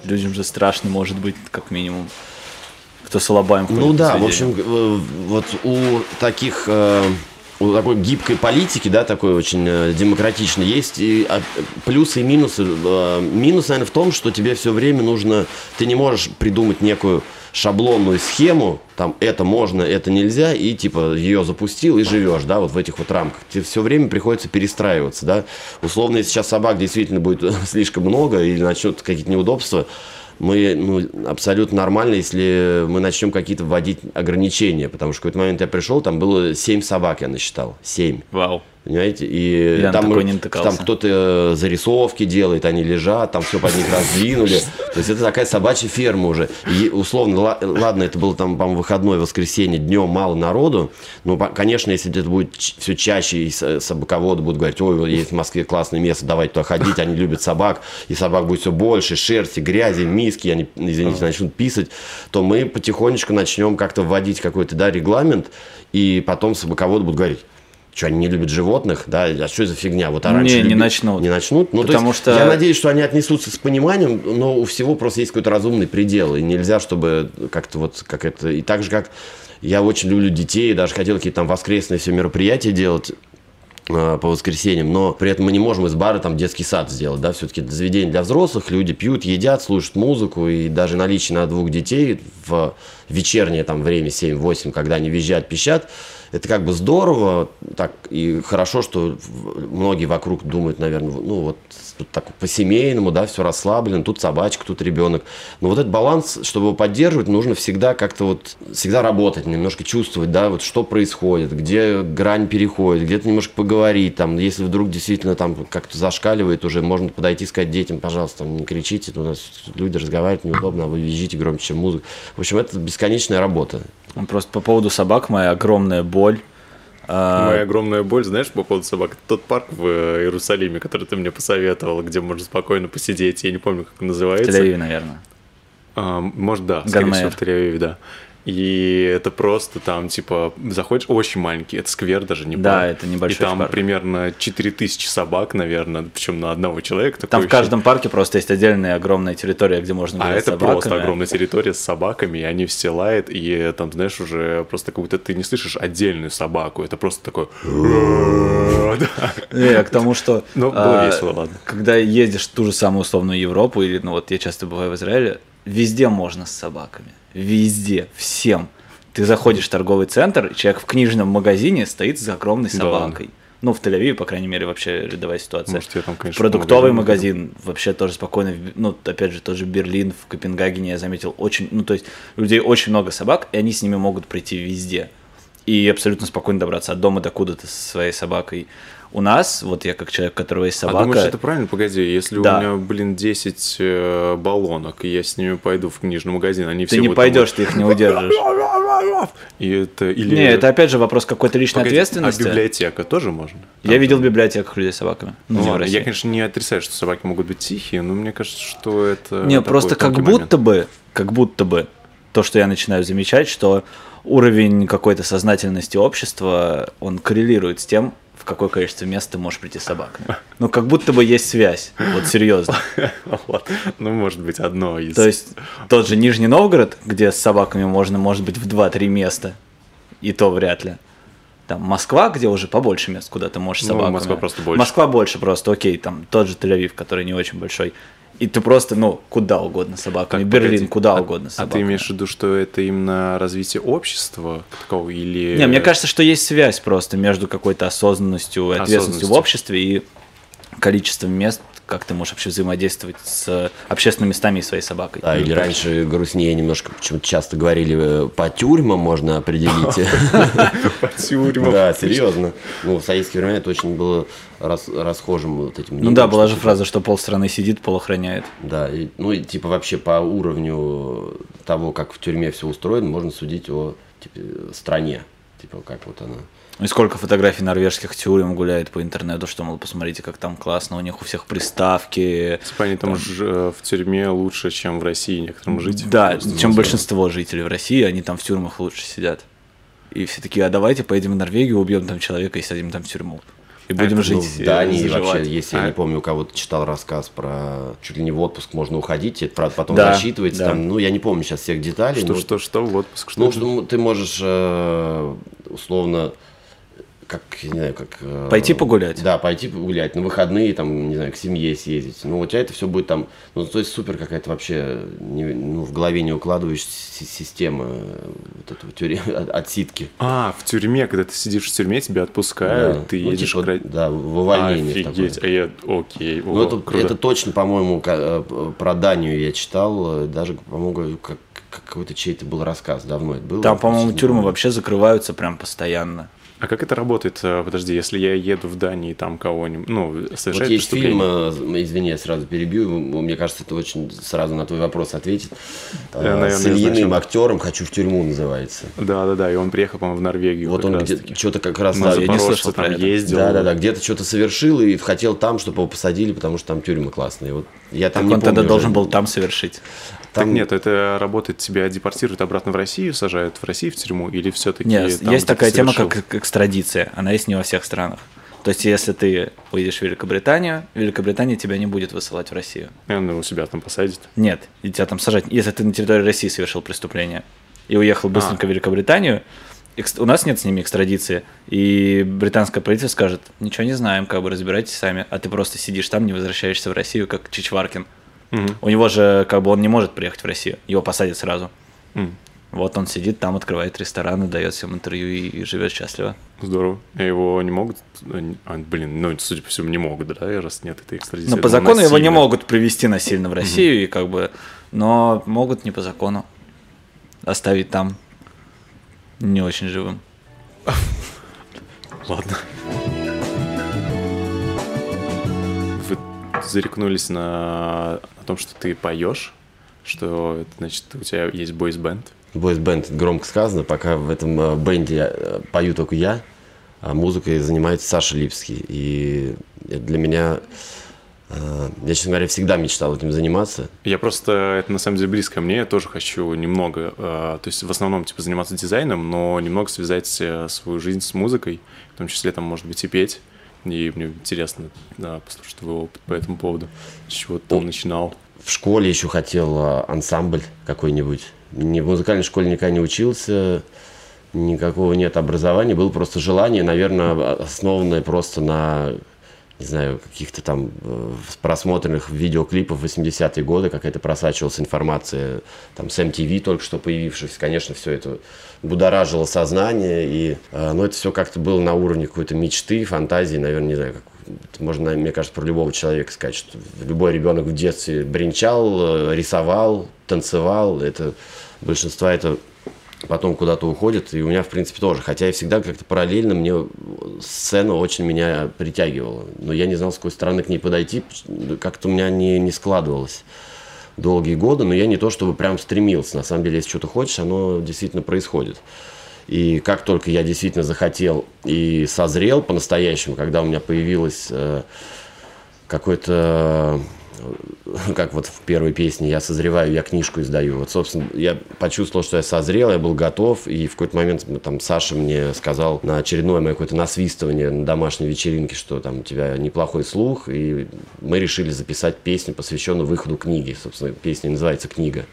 людям же страшно может быть, как минимум кто с Алабаем Ну да, в общем, э, вот у таких э, у такой гибкой политики, да, такой очень э, демократичной, есть и а, плюсы и минусы. Минус, наверное, в том, что тебе все время нужно, ты не можешь придумать некую шаблонную схему, там это можно, это нельзя, и типа ее запустил и живешь, да, вот в этих вот рамках. Тебе все время приходится перестраиваться, да. Условно, если сейчас собак действительно будет слишком много или начнут какие-то неудобства, мы ну, абсолютно нормально, если мы начнем какие-то вводить ограничения, потому что в какой-то момент я пришел, там было 7 собак, я насчитал, 7. Вау. Понимаете? И Я там, там кто-то зарисовки делает, они лежат, там все под них раздвинули. То есть это такая собачья ферма уже. И условно, ладно, это было там, по-моему, выходной, воскресенье, днем мало народу. Но, конечно, если это будет все чаще, и собаководы будут говорить, ой, есть в Москве классное место, давайте туда ходить, они любят собак, и собак будет все больше, шерсти, грязи, миски, они, извините, начнут писать, то мы потихонечку начнем как-то вводить какой-то да, регламент, и потом собаководы будут говорить, что они не любят животных, да, а что за фигня? Вот а раньше не, люби... не начнут. Не начнут. Ну, Потому есть, что... Я надеюсь, что они отнесутся с пониманием, но у всего просто есть какой-то разумный предел, и нельзя, чтобы как-то вот, как это, и так же, как я очень люблю детей, даже хотел какие-то там воскресные все мероприятия делать, а, по воскресеньям, но при этом мы не можем из бара там детский сад сделать, да, все-таки заведение для взрослых, люди пьют, едят, слушают музыку, и даже наличие на двух детей в вечернее там время 7-8, когда они визжат, пищат, это как бы здорово, так и хорошо, что многие вокруг думают, наверное, ну вот тут так по-семейному, да, все расслаблено, тут собачка, тут ребенок. Но вот этот баланс, чтобы его поддерживать, нужно всегда как-то вот, всегда работать, немножко чувствовать, да, вот что происходит, где грань переходит, где-то немножко поговорить, там, если вдруг действительно там как-то зашкаливает уже, можно подойти и сказать детям, пожалуйста, не кричите, у нас люди разговаривают неудобно, а вы визжите громче, чем музыка. В общем, это бесконечная работа. Просто по поводу собак моя огромная боль. А, Моя огромная боль, знаешь, по поводу собак, тот парк в Иерусалиме, который ты мне посоветовал, где можно спокойно посидеть, я не помню, как он в называется. Тель-Авиве, наверное. А, может, да, скорее Ганмейер. всего, в Тель-Авиве, да. И это просто там, типа, заходишь, очень маленький, это сквер даже, не Да, парк. это небольшой И там парк. примерно 4000 собак, наверное, причем на одного человека. Там такое в каждом парке просто есть отдельная огромная территория, где можно А гулять это с собаками. просто огромная территория с собаками, и они все лают, и там, знаешь, уже просто как будто ты не слышишь отдельную собаку, это просто такой... Да. Не, к тому, что... Ну, было а, весело, ладно. Когда едешь в ту же самую условную Европу, или, ну вот я часто бываю в Израиле, везде можно с собаками. Везде, всем. Ты заходишь в торговый центр, и человек в книжном магазине стоит с огромной Да. собакой. Ну, в Тель-Авиве, по крайней мере, вообще рядовая ситуация. Может, я там, конечно, Продуктовый магазин магазин, вообще тоже спокойно. Ну, опять же, тоже Берлин, в Копенгагене я заметил очень... Ну, то есть, людей очень много собак, и они с ними могут прийти везде. И абсолютно спокойно добраться от дома до куда-то со своей собакой. У нас, вот я как человек, у которого есть А собака... думаешь, это правильно? Погоди, если Да. у меня, блин, 10 э, баллонок, и я с ними пойду в книжный магазин, они все Ты не там пойдешь, ты их не удержишь. вот- И это... Или... Не, это опять же вопрос какой-то личной Погоди, ответственности. А библиотека тоже можно? Я видел в библиотеках людей с собаками. Ну, ладно, я, конечно, не отрицаю, что собаки могут быть тихие, но мне кажется, что это... Не, просто как будто момент. бы, как будто бы, то, что я начинаю замечать, что уровень какой-то сознательности общества, он коррелирует с тем, в какое количество мест ты можешь прийти с собаками. Ну, как будто бы есть связь, вот серьезно. Вот. Ну, может быть, одно из... То есть тот же Нижний Новгород, где с собаками можно, может быть, в 2-3 места, и то вряд ли. Там Москва, где уже побольше мест, куда ты можешь с Ну, собаками. Москва просто больше. Москва больше просто, окей, там тот же Тель-Авив, который не очень большой. И ты просто, ну, куда угодно собаками. Так, Берлин, погоди. куда А- угодно с А собаками. ты имеешь в виду, что это именно развитие общества такого или... Не, мне кажется, что есть связь просто между какой-то осознанностью и ответственностью в обществе и количеством мест, как ты можешь вообще взаимодействовать с общественными местами и своей собакой. А, или раньше грустнее немножко, почему-то часто говорили, э, по тюрьмам можно определить. по тюрьмам. Да, серьезно. Ну, в советские времена это очень было рас- расхожим вот этим. Ну да, была же фраза, что полстраны сидит, пол охраняет. Да, ну и типа вообще по уровню того, как в тюрьме все устроено, можно судить о типа, стране. Типа, как вот она. И сколько фотографий норвежских тюрем гуляет по интернету, что, мол, посмотрите, как там классно, у них у всех приставки. Типа они там ж- э, в тюрьме лучше, чем в России некоторым жить. Да, чем невозможно. большинство жителей в России, они там в тюрьмах лучше сидят. И все такие, а давайте поедем в Норвегию, убьем там человека и садим там в тюрьму. И будем это, жить, Ну, в э, заживать. вообще, если я А- не помню, у кого-то читал рассказ про чуть ли не в отпуск можно уходить, это правда потом Да, засчитывается да. там, ну я не помню сейчас всех деталей. Что, но- что, что, в отпуск, что Ну, что ты можешь э, условно как, я не знаю, как... э, Пойти погулять? Да, пойти погулять. На выходные, там, не знаю, к семье съездить. Ну, у тебя это все будет там... Ну, то есть супер какая-то вообще не- ну, в голове не укладывающаяся система э, вот этого тюре... от- отсидки. А, в тюрьме, когда ты сидишь в тюрьме, тебя отпускают, Да. ты Ну, едешь типа, играть. Да, в увольнение. в такое. Офигеть, а я, окей, Ну, о, это, круто. это точно, по-моему, э, про Данию я читал, даже, по-моему, как, как какой-то чей-то был рассказ, давно это было. Там, по-моему, тюрьмы вообще закрываются прям постоянно. А как это работает? Э, Подожди, если я еду в Дании, там кого-нибудь, ну, Вот совершает есть фильм, э, извини, я сразу перебью, мне кажется, это очень сразу на твой вопрос ответит. Э, Я, наверное, С Ильиным актером «Хочу в тюрьму» называется. Да-да-да, и он приехал, по-моему, в Норвегию Вот он где-то что-то как раз... На да, я не слышал про там это. ездил. Да, да, да, где-то что-то совершил и хотел там, чтобы его посадили, потому что там тюрьмы классные. Вот я там Так не он тогда помню должен уже. был там совершить. Так Там- нет, это работает, тебя депортируют обратно в Россию, сажают в Россию в тюрьму, или все-таки Нет, есть где такая тема, как экстрадиция. Она есть не во всех странах. То есть, если ты уедешь в Великобританию, Великобритания тебя не будет высылать в Россию. И он у себя там посадит. Нет, и тебя там сажать. Если ты на территории России совершил преступление и уехал быстренько А. в Великобританию, у нас нет с ними экстрадиции, и британское правительство скажет, ничего не знаем, как бы разбирайтесь сами, а ты просто сидишь там, не возвращаешься в Россию, как Чичваркин. У него же, как бы, он не может приехать в Россию, его посадят сразу. М. Вот он сидит там, открывает ресторан и дает всем интервью и, и живет счастливо. Здорово. И его не могут... А, блин, ну, судя по всему, не могут, да, раз нет этой экстрадиции. Но по закону насильно. его не могут привести насильно в Россию, угу. и как бы... Но могут не по закону оставить там не очень живым. Ладно. Вы зарекнулись на том, что ты поешь, что значит, у тебя есть бойс-бенд. Бойс-бенд громко сказано, пока в этом э, бенде э, пою только я, а музыкой занимается Саша Липский. И для меня Э, я, честно говоря, всегда мечтал этим заниматься. Я просто, это на самом деле близко мне, я тоже хочу немного, то есть в основном типа заниматься дизайном, но немного связать свою жизнь с музыкой, в том числе там, может быть, и петь. И мне интересно да, послушать твой опыт по этому поводу, с чего ты там начинал. В школе еще хотел ансамбль какой-нибудь. Ни в музыкальной школе никогда не учился, никакого нет образования, было просто желание, наверное, основанное просто на не знаю, каких-то там э, просмотренных видеоклипов 80-е годы, какая-то просачивалась информация, там, с MTV только что появившихся, конечно, все это будоражило сознание, и, э, но это все как-то было на уровне какой-то мечты, фантазии, наверное, не знаю, как, можно, мне кажется, про любого человека сказать, что любой ребенок в детстве бренчал, э, рисовал, танцевал, это большинство это потом куда-то уходит, и у меня, в принципе, тоже. Хотя я всегда как-то параллельно, мне сцена очень меня притягивала. Но я не знал, с какой стороны к ней подойти, как-то у меня не, не складывалось долгие годы, но я не то чтобы прям стремился. На самом деле, если что-то хочешь, оно действительно происходит. И как только я действительно захотел и созрел по-настоящему, когда у меня появилось э, какое-то как вот в первой песне «Я созреваю, я книжку издаю». Вот, собственно, я почувствовал, что я созрел, я был готов, и в какой-то момент там Саша мне сказал на очередное мое какое-то насвистывание на домашней вечеринке, что там у тебя неплохой слух, и мы решили записать песню, посвященную выходу книги. Собственно, песня называется «Книга».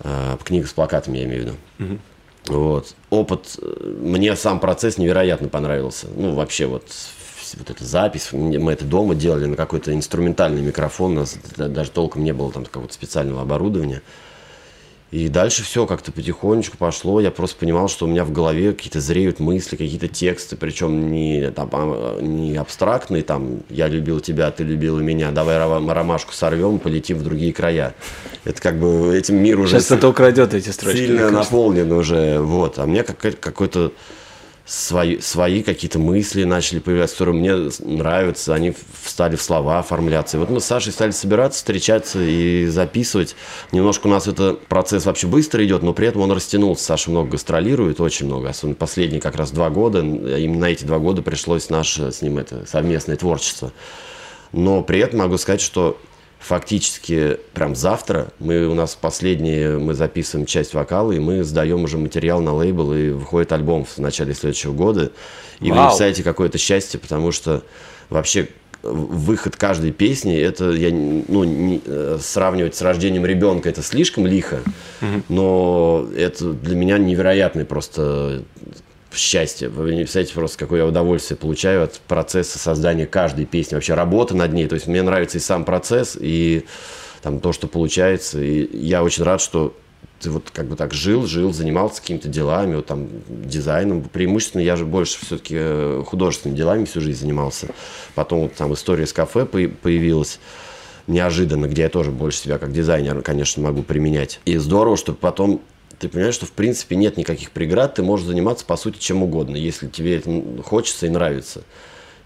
А, книга с плакатами, я имею в виду. Вот. Опыт, э, мне сам процесс невероятно понравился. Ну, вообще вот вот эта запись, мы это дома делали на какой-то инструментальный микрофон, у нас даже толком не было там какого-то специального оборудования. И дальше все как-то потихонечку пошло. Я просто понимал, что у меня в голове какие-то зреют мысли, какие-то тексты, причем не, там, а, не абстрактные, там «я любил тебя, ты любила меня, давай ромашку сорвем, полетим в другие края». Это как бы этим мир уже... Сейчас это украдет эти строчки. Сильно наполнен уже, вот. А мне какой-то свои, свои какие-то мысли начали появляться, которые мне нравятся, они стали в слова оформляться. И вот мы с Сашей стали собираться, встречаться и записывать. Немножко у нас этот процесс вообще быстро идет, но при этом он растянулся. Саша много гастролирует, очень много, особенно последние как раз два года. Именно эти два года пришлось наше с ним это совместное творчество. Но при этом могу сказать, что фактически прям завтра мы у нас последние мы записываем часть вокала и мы сдаем уже материал на лейбл и выходит альбом в начале следующего года и Вау. вы представляете какое-то счастье потому что вообще выход каждой песни это я ну не, э, сравнивать с рождением ребенка это слишком лихо угу. но это для меня невероятный просто счастье. Вы не представляете просто, какое я удовольствие получаю от процесса создания каждой песни, вообще работы над ней. То есть мне нравится и сам процесс, и там то, что получается. И я очень рад, что ты вот как бы так жил, жил, занимался какими-то делами, вот там дизайном. Преимущественно я же больше все-таки э, художественными делами всю жизнь занимался. Потом вот там история с кафе появилась неожиданно, где я тоже больше себя как дизайнер, конечно, могу применять. И здорово, что потом ты понимаешь, что в принципе нет никаких преград, ты можешь заниматься по сути чем угодно, если тебе это хочется и нравится.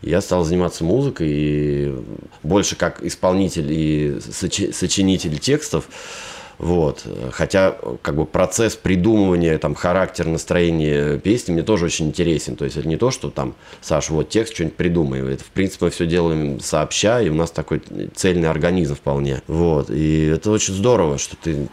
Я стал заниматься музыкой и больше как исполнитель и сочинитель текстов. Вот. Хотя как бы процесс придумывания, там, характер, настроения песни мне тоже очень интересен. То есть это не то, что там, Саша, вот текст что-нибудь придумай. В принципе, мы все делаем сообща, и у нас такой цельный организм вполне. Вот. И это очень здорово, что ты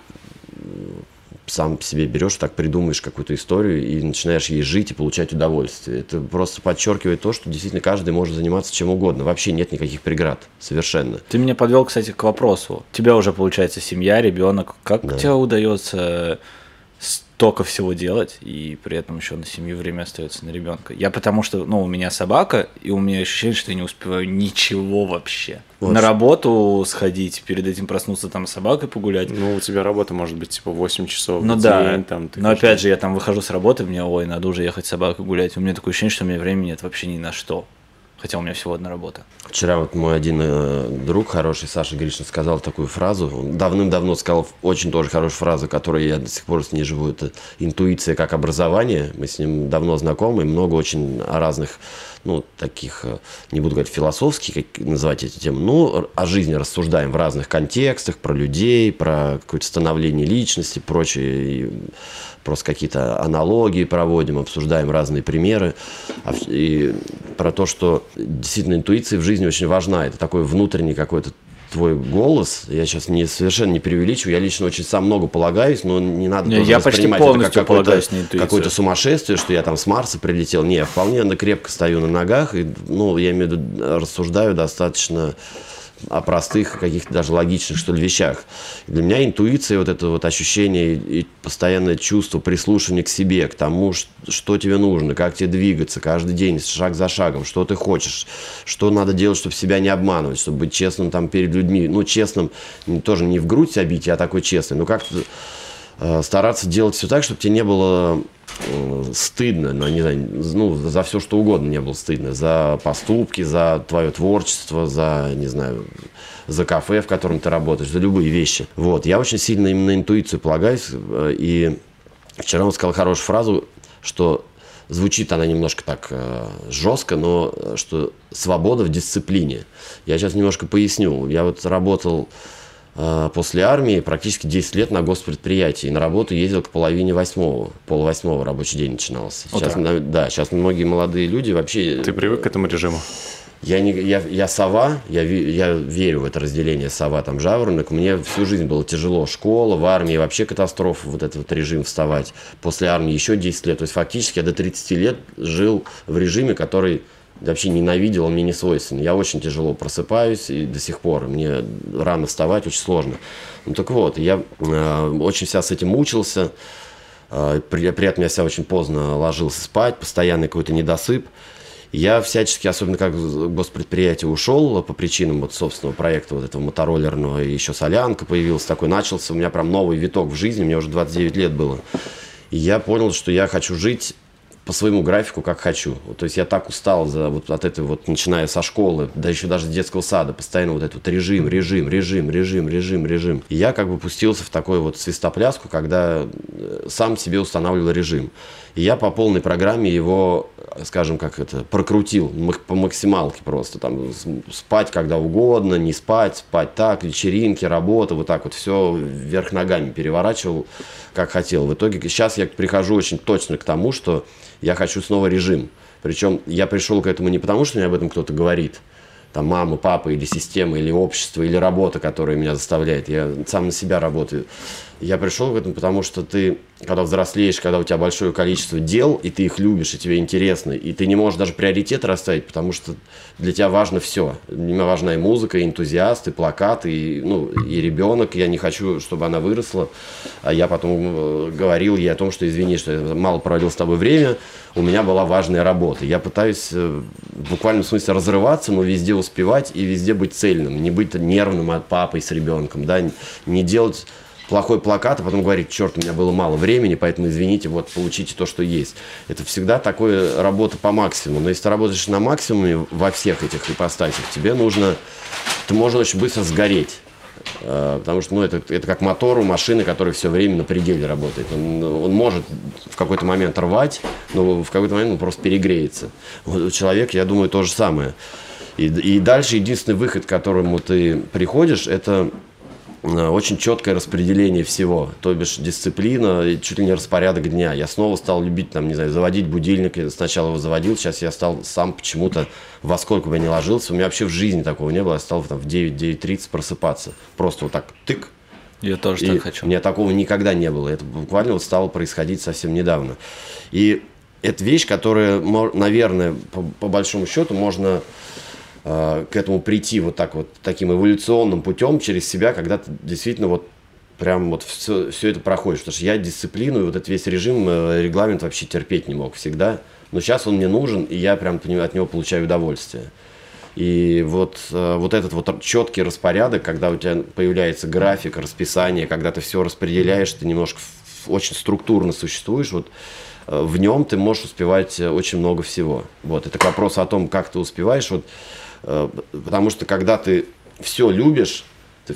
сам себе берешь, так придумаешь какую-то историю и начинаешь ей жить и получать удовольствие. Это просто подчеркивает то, что действительно каждый может заниматься чем угодно. Вообще нет никаких преград. Совершенно. Ты меня подвел, кстати, к вопросу. У тебя уже получается семья, ребенок. Как да. тебе удается столько всего делать, и при этом еще на семью время остается на ребенка. Я потому что, ну, у меня собака, и у меня ощущение, что я не успеваю ничего вообще. Вот. На работу сходить, перед этим проснуться там с собакой погулять. Ну, у тебя работа может быть типа 8 часов Ну в да, день, там, ты но опять же, я там выхожу с работы, мне, ой, надо уже ехать с собакой гулять. У меня такое ощущение, что у меня времени нет вообще ни на что. Хотя у меня всего одна работа. Вчера вот мой один э, друг хороший, Саша Гришин, сказал такую фразу. Давным-давно сказал очень тоже хорошую фразу, которой я до сих пор с ней живу. Это интуиция как образование. Мы с ним давно знакомы, много очень разных, ну, таких, э, не буду говорить философских, как называть эти темы, ну, о жизни рассуждаем в разных контекстах, про людей, про какое-то становление личности, прочее. И просто какие-то аналогии проводим, обсуждаем разные примеры. А И про то, что действительно интуиция в жизни очень важна. Это такой внутренний какой-то твой голос. Я сейчас не совершенно не преувеличиваю. Я лично очень сам много полагаюсь, но не надо Не, тоже я почти воспринимать это полностью как какое-то, полагаюсь интуицию. какое-то сумасшествие, что я там с Марса прилетел. Не, я вполне крепко стою на ногах. И, ну, я имею в виду, рассуждаю достаточно о простых, каких-то даже логичных, что ли, вещах. Для меня интуиция, вот это вот ощущение и постоянное чувство прислушивания к себе, к тому, что тебе нужно, как тебе двигаться каждый день, шаг за шагом, что ты хочешь, что надо делать, чтобы себя не обманывать, чтобы быть честным там перед людьми. Ну, честным тоже не в грудь себя бить, а такой честный. Ну, как-то стараться делать все так, чтобы тебе не было э, стыдно, ну, не знаю, ну, за все что угодно не было стыдно, за поступки, за твое творчество, за, не знаю, за кафе, в котором ты работаешь, за любые вещи. Вот, я очень сильно именно интуицию полагаюсь, э, и вчера он сказал хорошую фразу, что звучит она немножко так э, жестко, но э, что свобода в дисциплине. Я сейчас немножко поясню. Я вот работал э, после армии практически 10 лет на госпредприятии. И на работу ездил к половине восьмого. Пол восьмого рабочий день начинался. Сейчас, на- да, сейчас многие молодые люди вообще... Ты привык к этому режиму? Я, не, я, я сова, я, я верю в это разделение сова, там, жаворонок. Мне всю жизнь было тяжело. Школа, в армии вообще катастрофа, вот этот вот режим вставать. После армии еще 10 лет. То есть фактически я до 30 лет жил в режиме, который вообще ненавидел, он мне не свойственен. Я очень тяжело просыпаюсь и до сих пор. Мне рано вставать очень сложно. Ну так вот, я э, очень вся с этим мучился. Э, При, при этом я себя очень поздно ложился спать, постоянный какой-то недосып. Я всячески, особенно как госпредприятие ушел по причинам вот собственного проекта вот этого мотороллерного, и еще солянка появилась такой, начался у меня прям новый виток в жизни, мне уже 29 лет было. И я понял, что я хочу жить по своему графику, как хочу. То есть я так устал за, вот, от этой вот, начиная со школы, да еще даже с детского сада, постоянно вот этот вот режим, режим, режим, режим, режим, режим. И я как бы пустился в такой вот свистопляску, когда э, сам себе устанавливал режим. Я по полной программе его, скажем, как это, прокрутил по максималке просто. Там спать когда угодно, не спать, спать так, вечеринки, работа, вот так вот все вверх ногами переворачивал, как хотел. В итоге сейчас я прихожу очень точно к тому, что я хочу снова режим. Причем я пришел к этому не потому, что мне об этом кто-то говорит, там мама, папа или система, или общество, или работа, которая меня заставляет. Я сам на себя работаю. Я пришел к этому, потому что ты, когда взрослеешь, когда у тебя большое количество дел, и ты их любишь, и тебе интересно, и ты не можешь даже приоритет расставить, потому что для тебя важно все. Меня важна и музыка, и энтузиаст, и плакат, и, ну, и ребенок. Я не хочу, чтобы она выросла. А я потом э, говорил ей о том, что извини, что я мало проводил с тобой время, у меня была важная работа. Я пытаюсь э, в буквальном смысле разрываться, но везде успевать и везде быть цельным, не быть нервным от папой с ребенком, да, не делать плохой плакат, а потом говорить, черт, у меня было мало времени, поэтому извините, вот получите то, что есть. Это всегда такая работа по максимуму. Но если ты работаешь на максимуме во всех этих ипостасях, тебе нужно, ты можешь очень быстро сгореть. Э, Потому что ну, это, это как мотор у машины, который все время на пределе работает. Он, он может в какой-то момент рвать, но в какой-то момент он просто перегреется. Вот у я думаю, то же самое. И, и дальше единственный выход, к которому ты приходишь, это э, очень четкое распределение всего, то бишь дисциплина и чуть ли не распорядок дня. Я снова стал любить, там, не знаю, заводить будильник. Я сначала его заводил, сейчас я стал сам почему-то во сколько бы я ни ложился. У меня вообще в жизни такого не было. Я стал там, в 9-9.30 просыпаться. Просто вот так тык. Я тоже И так хочу. У меня такого никогда не было. Это буквально вот стало происходить совсем недавно. И это вещь, которая, наверное, по, по большому счету можно э, к этому прийти вот так вот таким эволюционным путем через себя, когда ты действительно вот прям вот все, все это проходишь. Потому что я дисциплину и вот этот весь режим, э, регламент вообще терпеть не мог всегда. Но сейчас он мне нужен, и я прям от него получаю удовольствие. И вот, э, вот этот вот четкий распорядок, когда у тебя появляется график, расписание, когда ты все распределяешь, ты немножко очень структурно существуешь, вот в нем ты можешь успевать очень много всего. Вот, это к вопросу о том, как ты успеваешь, вот, потому что когда ты все любишь,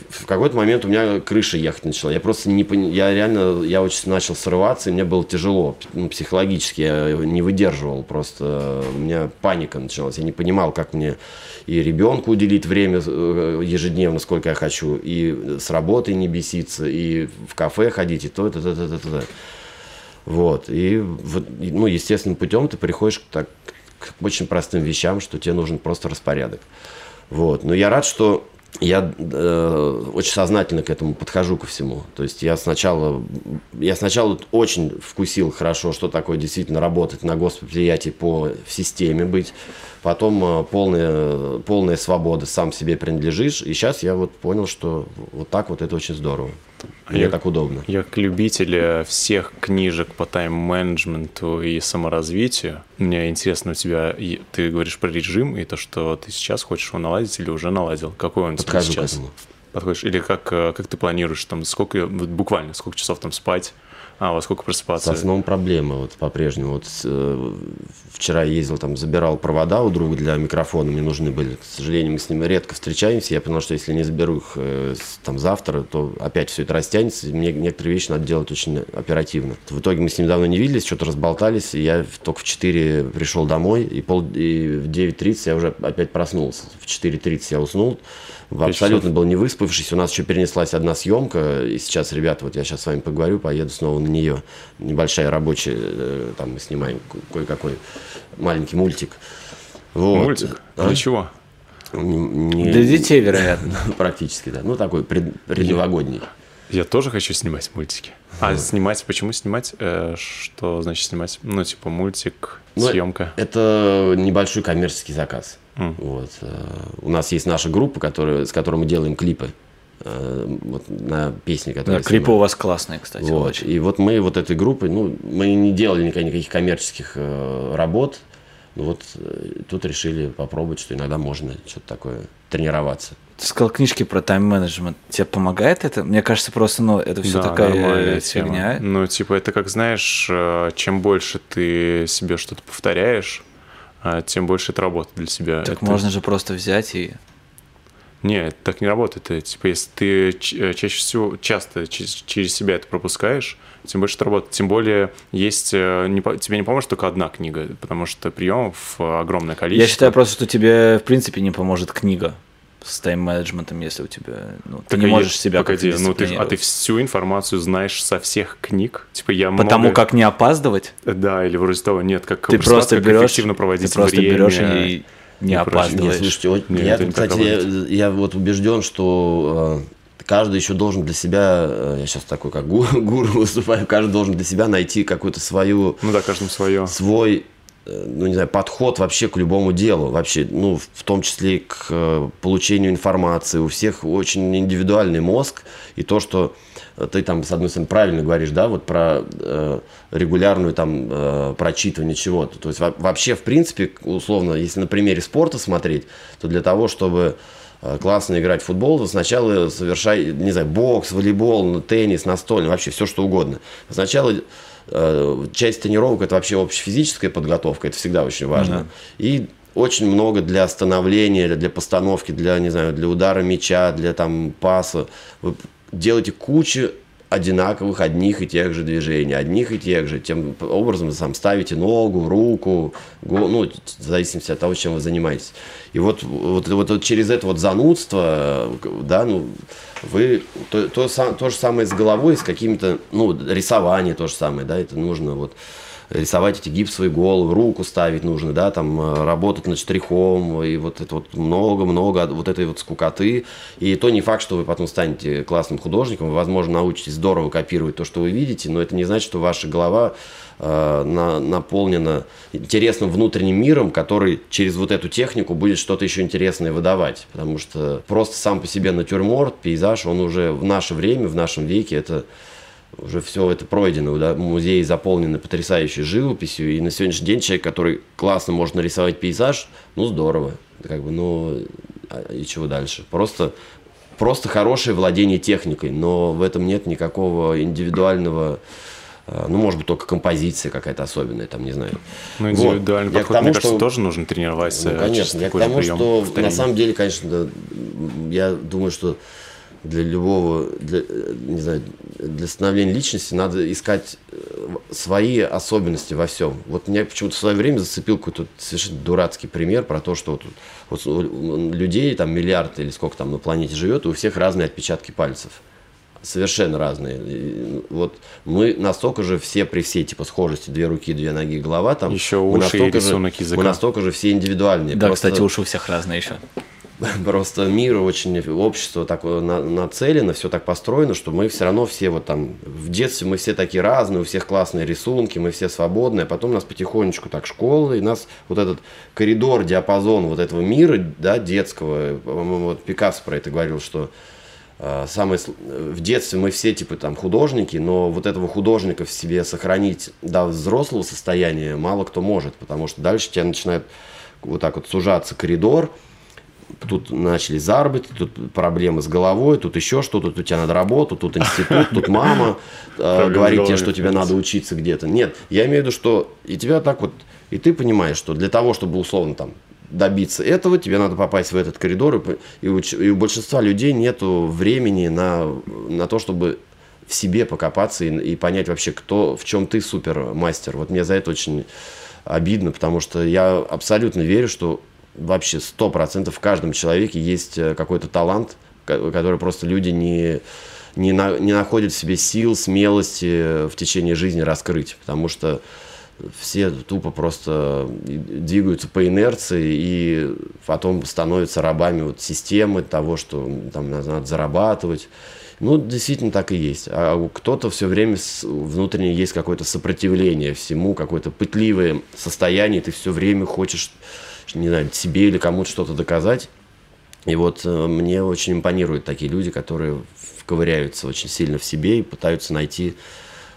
в какой-то момент у меня крыша ехать начала. Я просто не я реально, я очень начал срываться, и мне было тяжело, ну, психологически я не выдерживал, просто у меня паника началась. Я не понимал, как мне и ребенку уделить время э, ежедневно, сколько я хочу, и с работы не беситься, и в кафе ходить, и то, это, это, это, это. Вот, и, ну, естественным путем ты приходишь к, так, к очень простым вещам, что тебе нужен просто распорядок. Вот, но я рад, что я э, очень сознательно к этому подхожу ко всему. То есть я сначала, я сначала очень вкусил хорошо, что такое действительно работать на госпредприятии по системе быть. Потом э, полная, полная свобода, сам себе принадлежишь. И сейчас я вот понял, что вот так вот это очень здорово. Мне я, так удобно. Я как любитель всех книжек по тайм-менеджменту и саморазвитию. Мне интересно у тебя, ты говоришь про режим и то, что ты сейчас хочешь его наладить или уже наладил. Какой он Подхожу тебе сейчас? К этому. Подходишь? Или как, э, как ты планируешь, там, сколько, буквально, сколько часов там спать? А, во сколько просыпаться? С основном проблема вот по-прежнему. Вот э, вчера ездил там, забирал провода у друга для микрофона, мне нужны были. К сожалению, мы с ним редко встречаемся. Я понял, что если не заберу их э, там завтра, то опять все это растянется. Мне некоторые вещи надо делать очень оперативно. В итоге мы с ним давно не виделись, что-то разболтались. И я только в 4 пришел домой, и, пол, и в 9.30 я уже опять проснулся. В 4.30 я уснул абсолютно был не выспавшись. У нас еще перенеслась одна съемка, и сейчас, ребята, вот я сейчас с вами поговорю, поеду снова на нее. Небольшая рабочая, э, там мы снимаем кое-какой маленький мультик. Вот. Мультик? А? Для чего? Не, Для детей, вероятно. Практически, да. Ну, такой пред, предновогодний. Я тоже хочу снимать мультики. А снимать, почему снимать? Э, что значит снимать? Ну, типа мультик, ну, съемка. Это небольшой коммерческий заказ. Mm. Вот. Э, у нас есть наша группа, которая, с которой мы делаем клипы э, вот, на песни, которые да, клипы у вас классные, кстати. Вот. Очень. И вот мы вот этой группой, ну, мы не делали никаких коммерческих э, работ, ну вот э, тут решили попробовать, что иногда можно что-то такое тренироваться. Ты сказал книжки про тайм-менеджмент. Тебе помогает это? Мне кажется, просто, ну, это все да, такая фигня. Тема. Ну, типа, это как, знаешь, чем больше ты себе что-то повторяешь, а тем больше это работает для себя. Так это... можно же просто взять и... Нет, так не работает. Типа, если ты э, чаще всего, часто через себя это пропускаешь, тем больше это работает. Тем более есть... Э, не, тебе не поможет только одна книга, потому что приемов огромное количество. Я считаю просто, что тебе, в принципе, не поможет книга с тайм-менеджментом, если у тебя, ну, ты так не можешь себя погоди, ну ты, а ты всю информацию знаешь со всех книг, типа я потому много... как не опаздывать, да, или вроде того, нет, как ты просто как берешь, эффективно проводить ты просто время, берешь и не опаздываешь. Нет, слушайте, нет, я, кстати, я, я вот убежден, что э, каждый еще должен для себя, э, я сейчас такой как гуру, выступаю, каждый должен для себя найти какую-то свою, ну да, каждому свое, свой ну, не знаю, подход вообще к любому делу, вообще, ну, в том числе к э, получению информации. У всех очень индивидуальный мозг, и то, что ты там, с одной стороны, правильно говоришь, да, вот про э, регулярную там э, прочитывание чего-то. То есть вообще, в принципе, условно, если на примере спорта смотреть, то для того, чтобы э, классно играть в футбол, то сначала совершай, не знаю, бокс, волейбол, теннис, настольный, вообще все что угодно. Сначала Э, часть тренировок это вообще общефизическая подготовка, это всегда очень важно. Mm-hmm. И очень много для становления, для постановки, для, не знаю, для удара мяча, для там паса. Вы делаете кучу одинаковых, одних и тех же движений, одних и тех же. Тем образом вы сам ставите ногу, руку, гол, ну, в зависимости от того, чем вы занимаетесь. И вот, вот, вот, вот через это вот занудство, да, ну, вы то, то, то же самое с головой, с какими-то, ну, рисование то же самое, да, это нужно вот рисовать эти гипсовые головы, руку ставить нужно, да, там э, работать над штрихом, и вот это вот много-много вот этой вот скукоты. И то не факт, что вы потом станете классным художником, вы, возможно, научитесь здорово копировать то, что вы видите, но это не значит, что ваша голова э, на, наполнена интересным внутренним миром, который через вот эту технику будет что-то еще интересное выдавать. Потому что просто сам по себе натюрморт, пейзаж, он уже в наше время, в нашем веке, это уже все это пройдено, да, музеи заполнены потрясающей живописью, и на сегодняшний день человек, который классно может нарисовать пейзаж, ну здорово, как бы, ну а, и чего дальше? Просто, просто хорошее владение техникой, но в этом нет никакого индивидуального ну, может быть, только композиция какая-то особенная, там, не знаю. Ну, индивидуальный вот. подход, тому, мне кажется, тоже нужно тренироваться. Ну, конечно, я к тому, что повторения. на самом деле, конечно, я думаю, что для любого, для, не знаю, для становления личности надо искать э, свои особенности во всем. Вот меня почему-то в свое время зацепил какой-то совершенно дурацкий пример про то, что вот, вот людей, там миллиард или сколько там на планете живет, и у всех разные отпечатки пальцев. Совершенно разные. И вот мы настолько же все при всей типа схожести, две руки, две ноги, голова там. Еще уши и рисунок языка. Мы настолько же все индивидуальные. Да, Просто... кстати, уши у всех разные еще. Просто мир очень, общество такое нацелено, все так построено, что мы все равно все вот там, в детстве мы все такие разные, у всех классные рисунки, мы все свободные, а потом нас потихонечку так школа, и нас вот этот коридор, диапазон вот этого мира, да, детского, по-моему, вот Пикассо про это говорил, что э, самое, в детстве мы все типа там художники, но вот этого художника в себе сохранить до взрослого состояния мало кто может, потому что дальше тебя начинает вот так вот сужаться коридор, тут начали заработки, тут проблемы с головой, тут еще что-то, тут у тебя надо работу, тут институт, тут мама э, говорит тебе, что тебе надо учиться где-то. Нет, я имею в виду, что и тебя так вот, и ты понимаешь, что для того, чтобы условно там добиться этого, тебе надо попасть в этот коридор, и, у, и у большинства людей нет времени на, на то, чтобы в себе покопаться и, и понять вообще, кто, в чем ты супер мастер. Вот мне за это очень обидно, потому что я абсолютно верю, что вообще сто процентов в каждом человеке есть э, какой-то талант, который просто люди не, не, на, не находят в себе сил, смелости в течение жизни раскрыть, потому что все тупо просто двигаются по инерции и потом становятся рабами вот системы того, что там надо зарабатывать. Ну, действительно так и есть. А кто-то все время внутренне есть какое-то сопротивление всему, какое-то пытливое состояние, ты все время хочешь не знаю, себе или кому-то что-то доказать. И вот э, мне очень импонируют такие люди, которые ковыряются очень сильно в себе и пытаются найти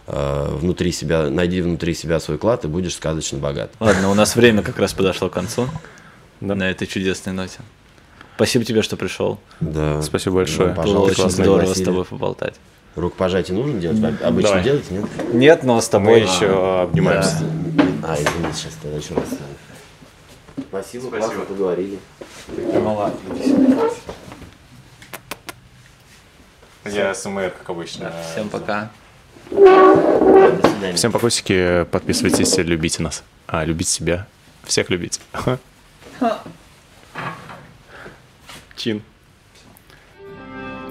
внутри себя, найди внутри себя свой клад, и будешь сказочно богат. Ладно, у нас время как раз подошло к концу да. на этой чудесной ноте. Спасибо тебе, что пришел. Да. Спасибо большое. Да, Было очень здорово с тобой поболтать. Рукопожатие нужно делать? Обычно Давай. делать, нет? Нет, но с тобой Мы еще обнимаемся. Да. А, извините, сейчас тогда еще раз. Спасибо, Спасибо. классно поговорили. Ну ладно. Я СМР, как обычно. Да, всем пока. Всем покосики, подписывайтесь, любите нас. А, любите себя. Всех любите. Чин.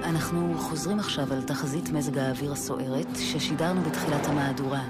אנחנו חוזרים עכשיו על תחזית מזג האוויר הסוערת ששידרנו בתחילת המהדורה.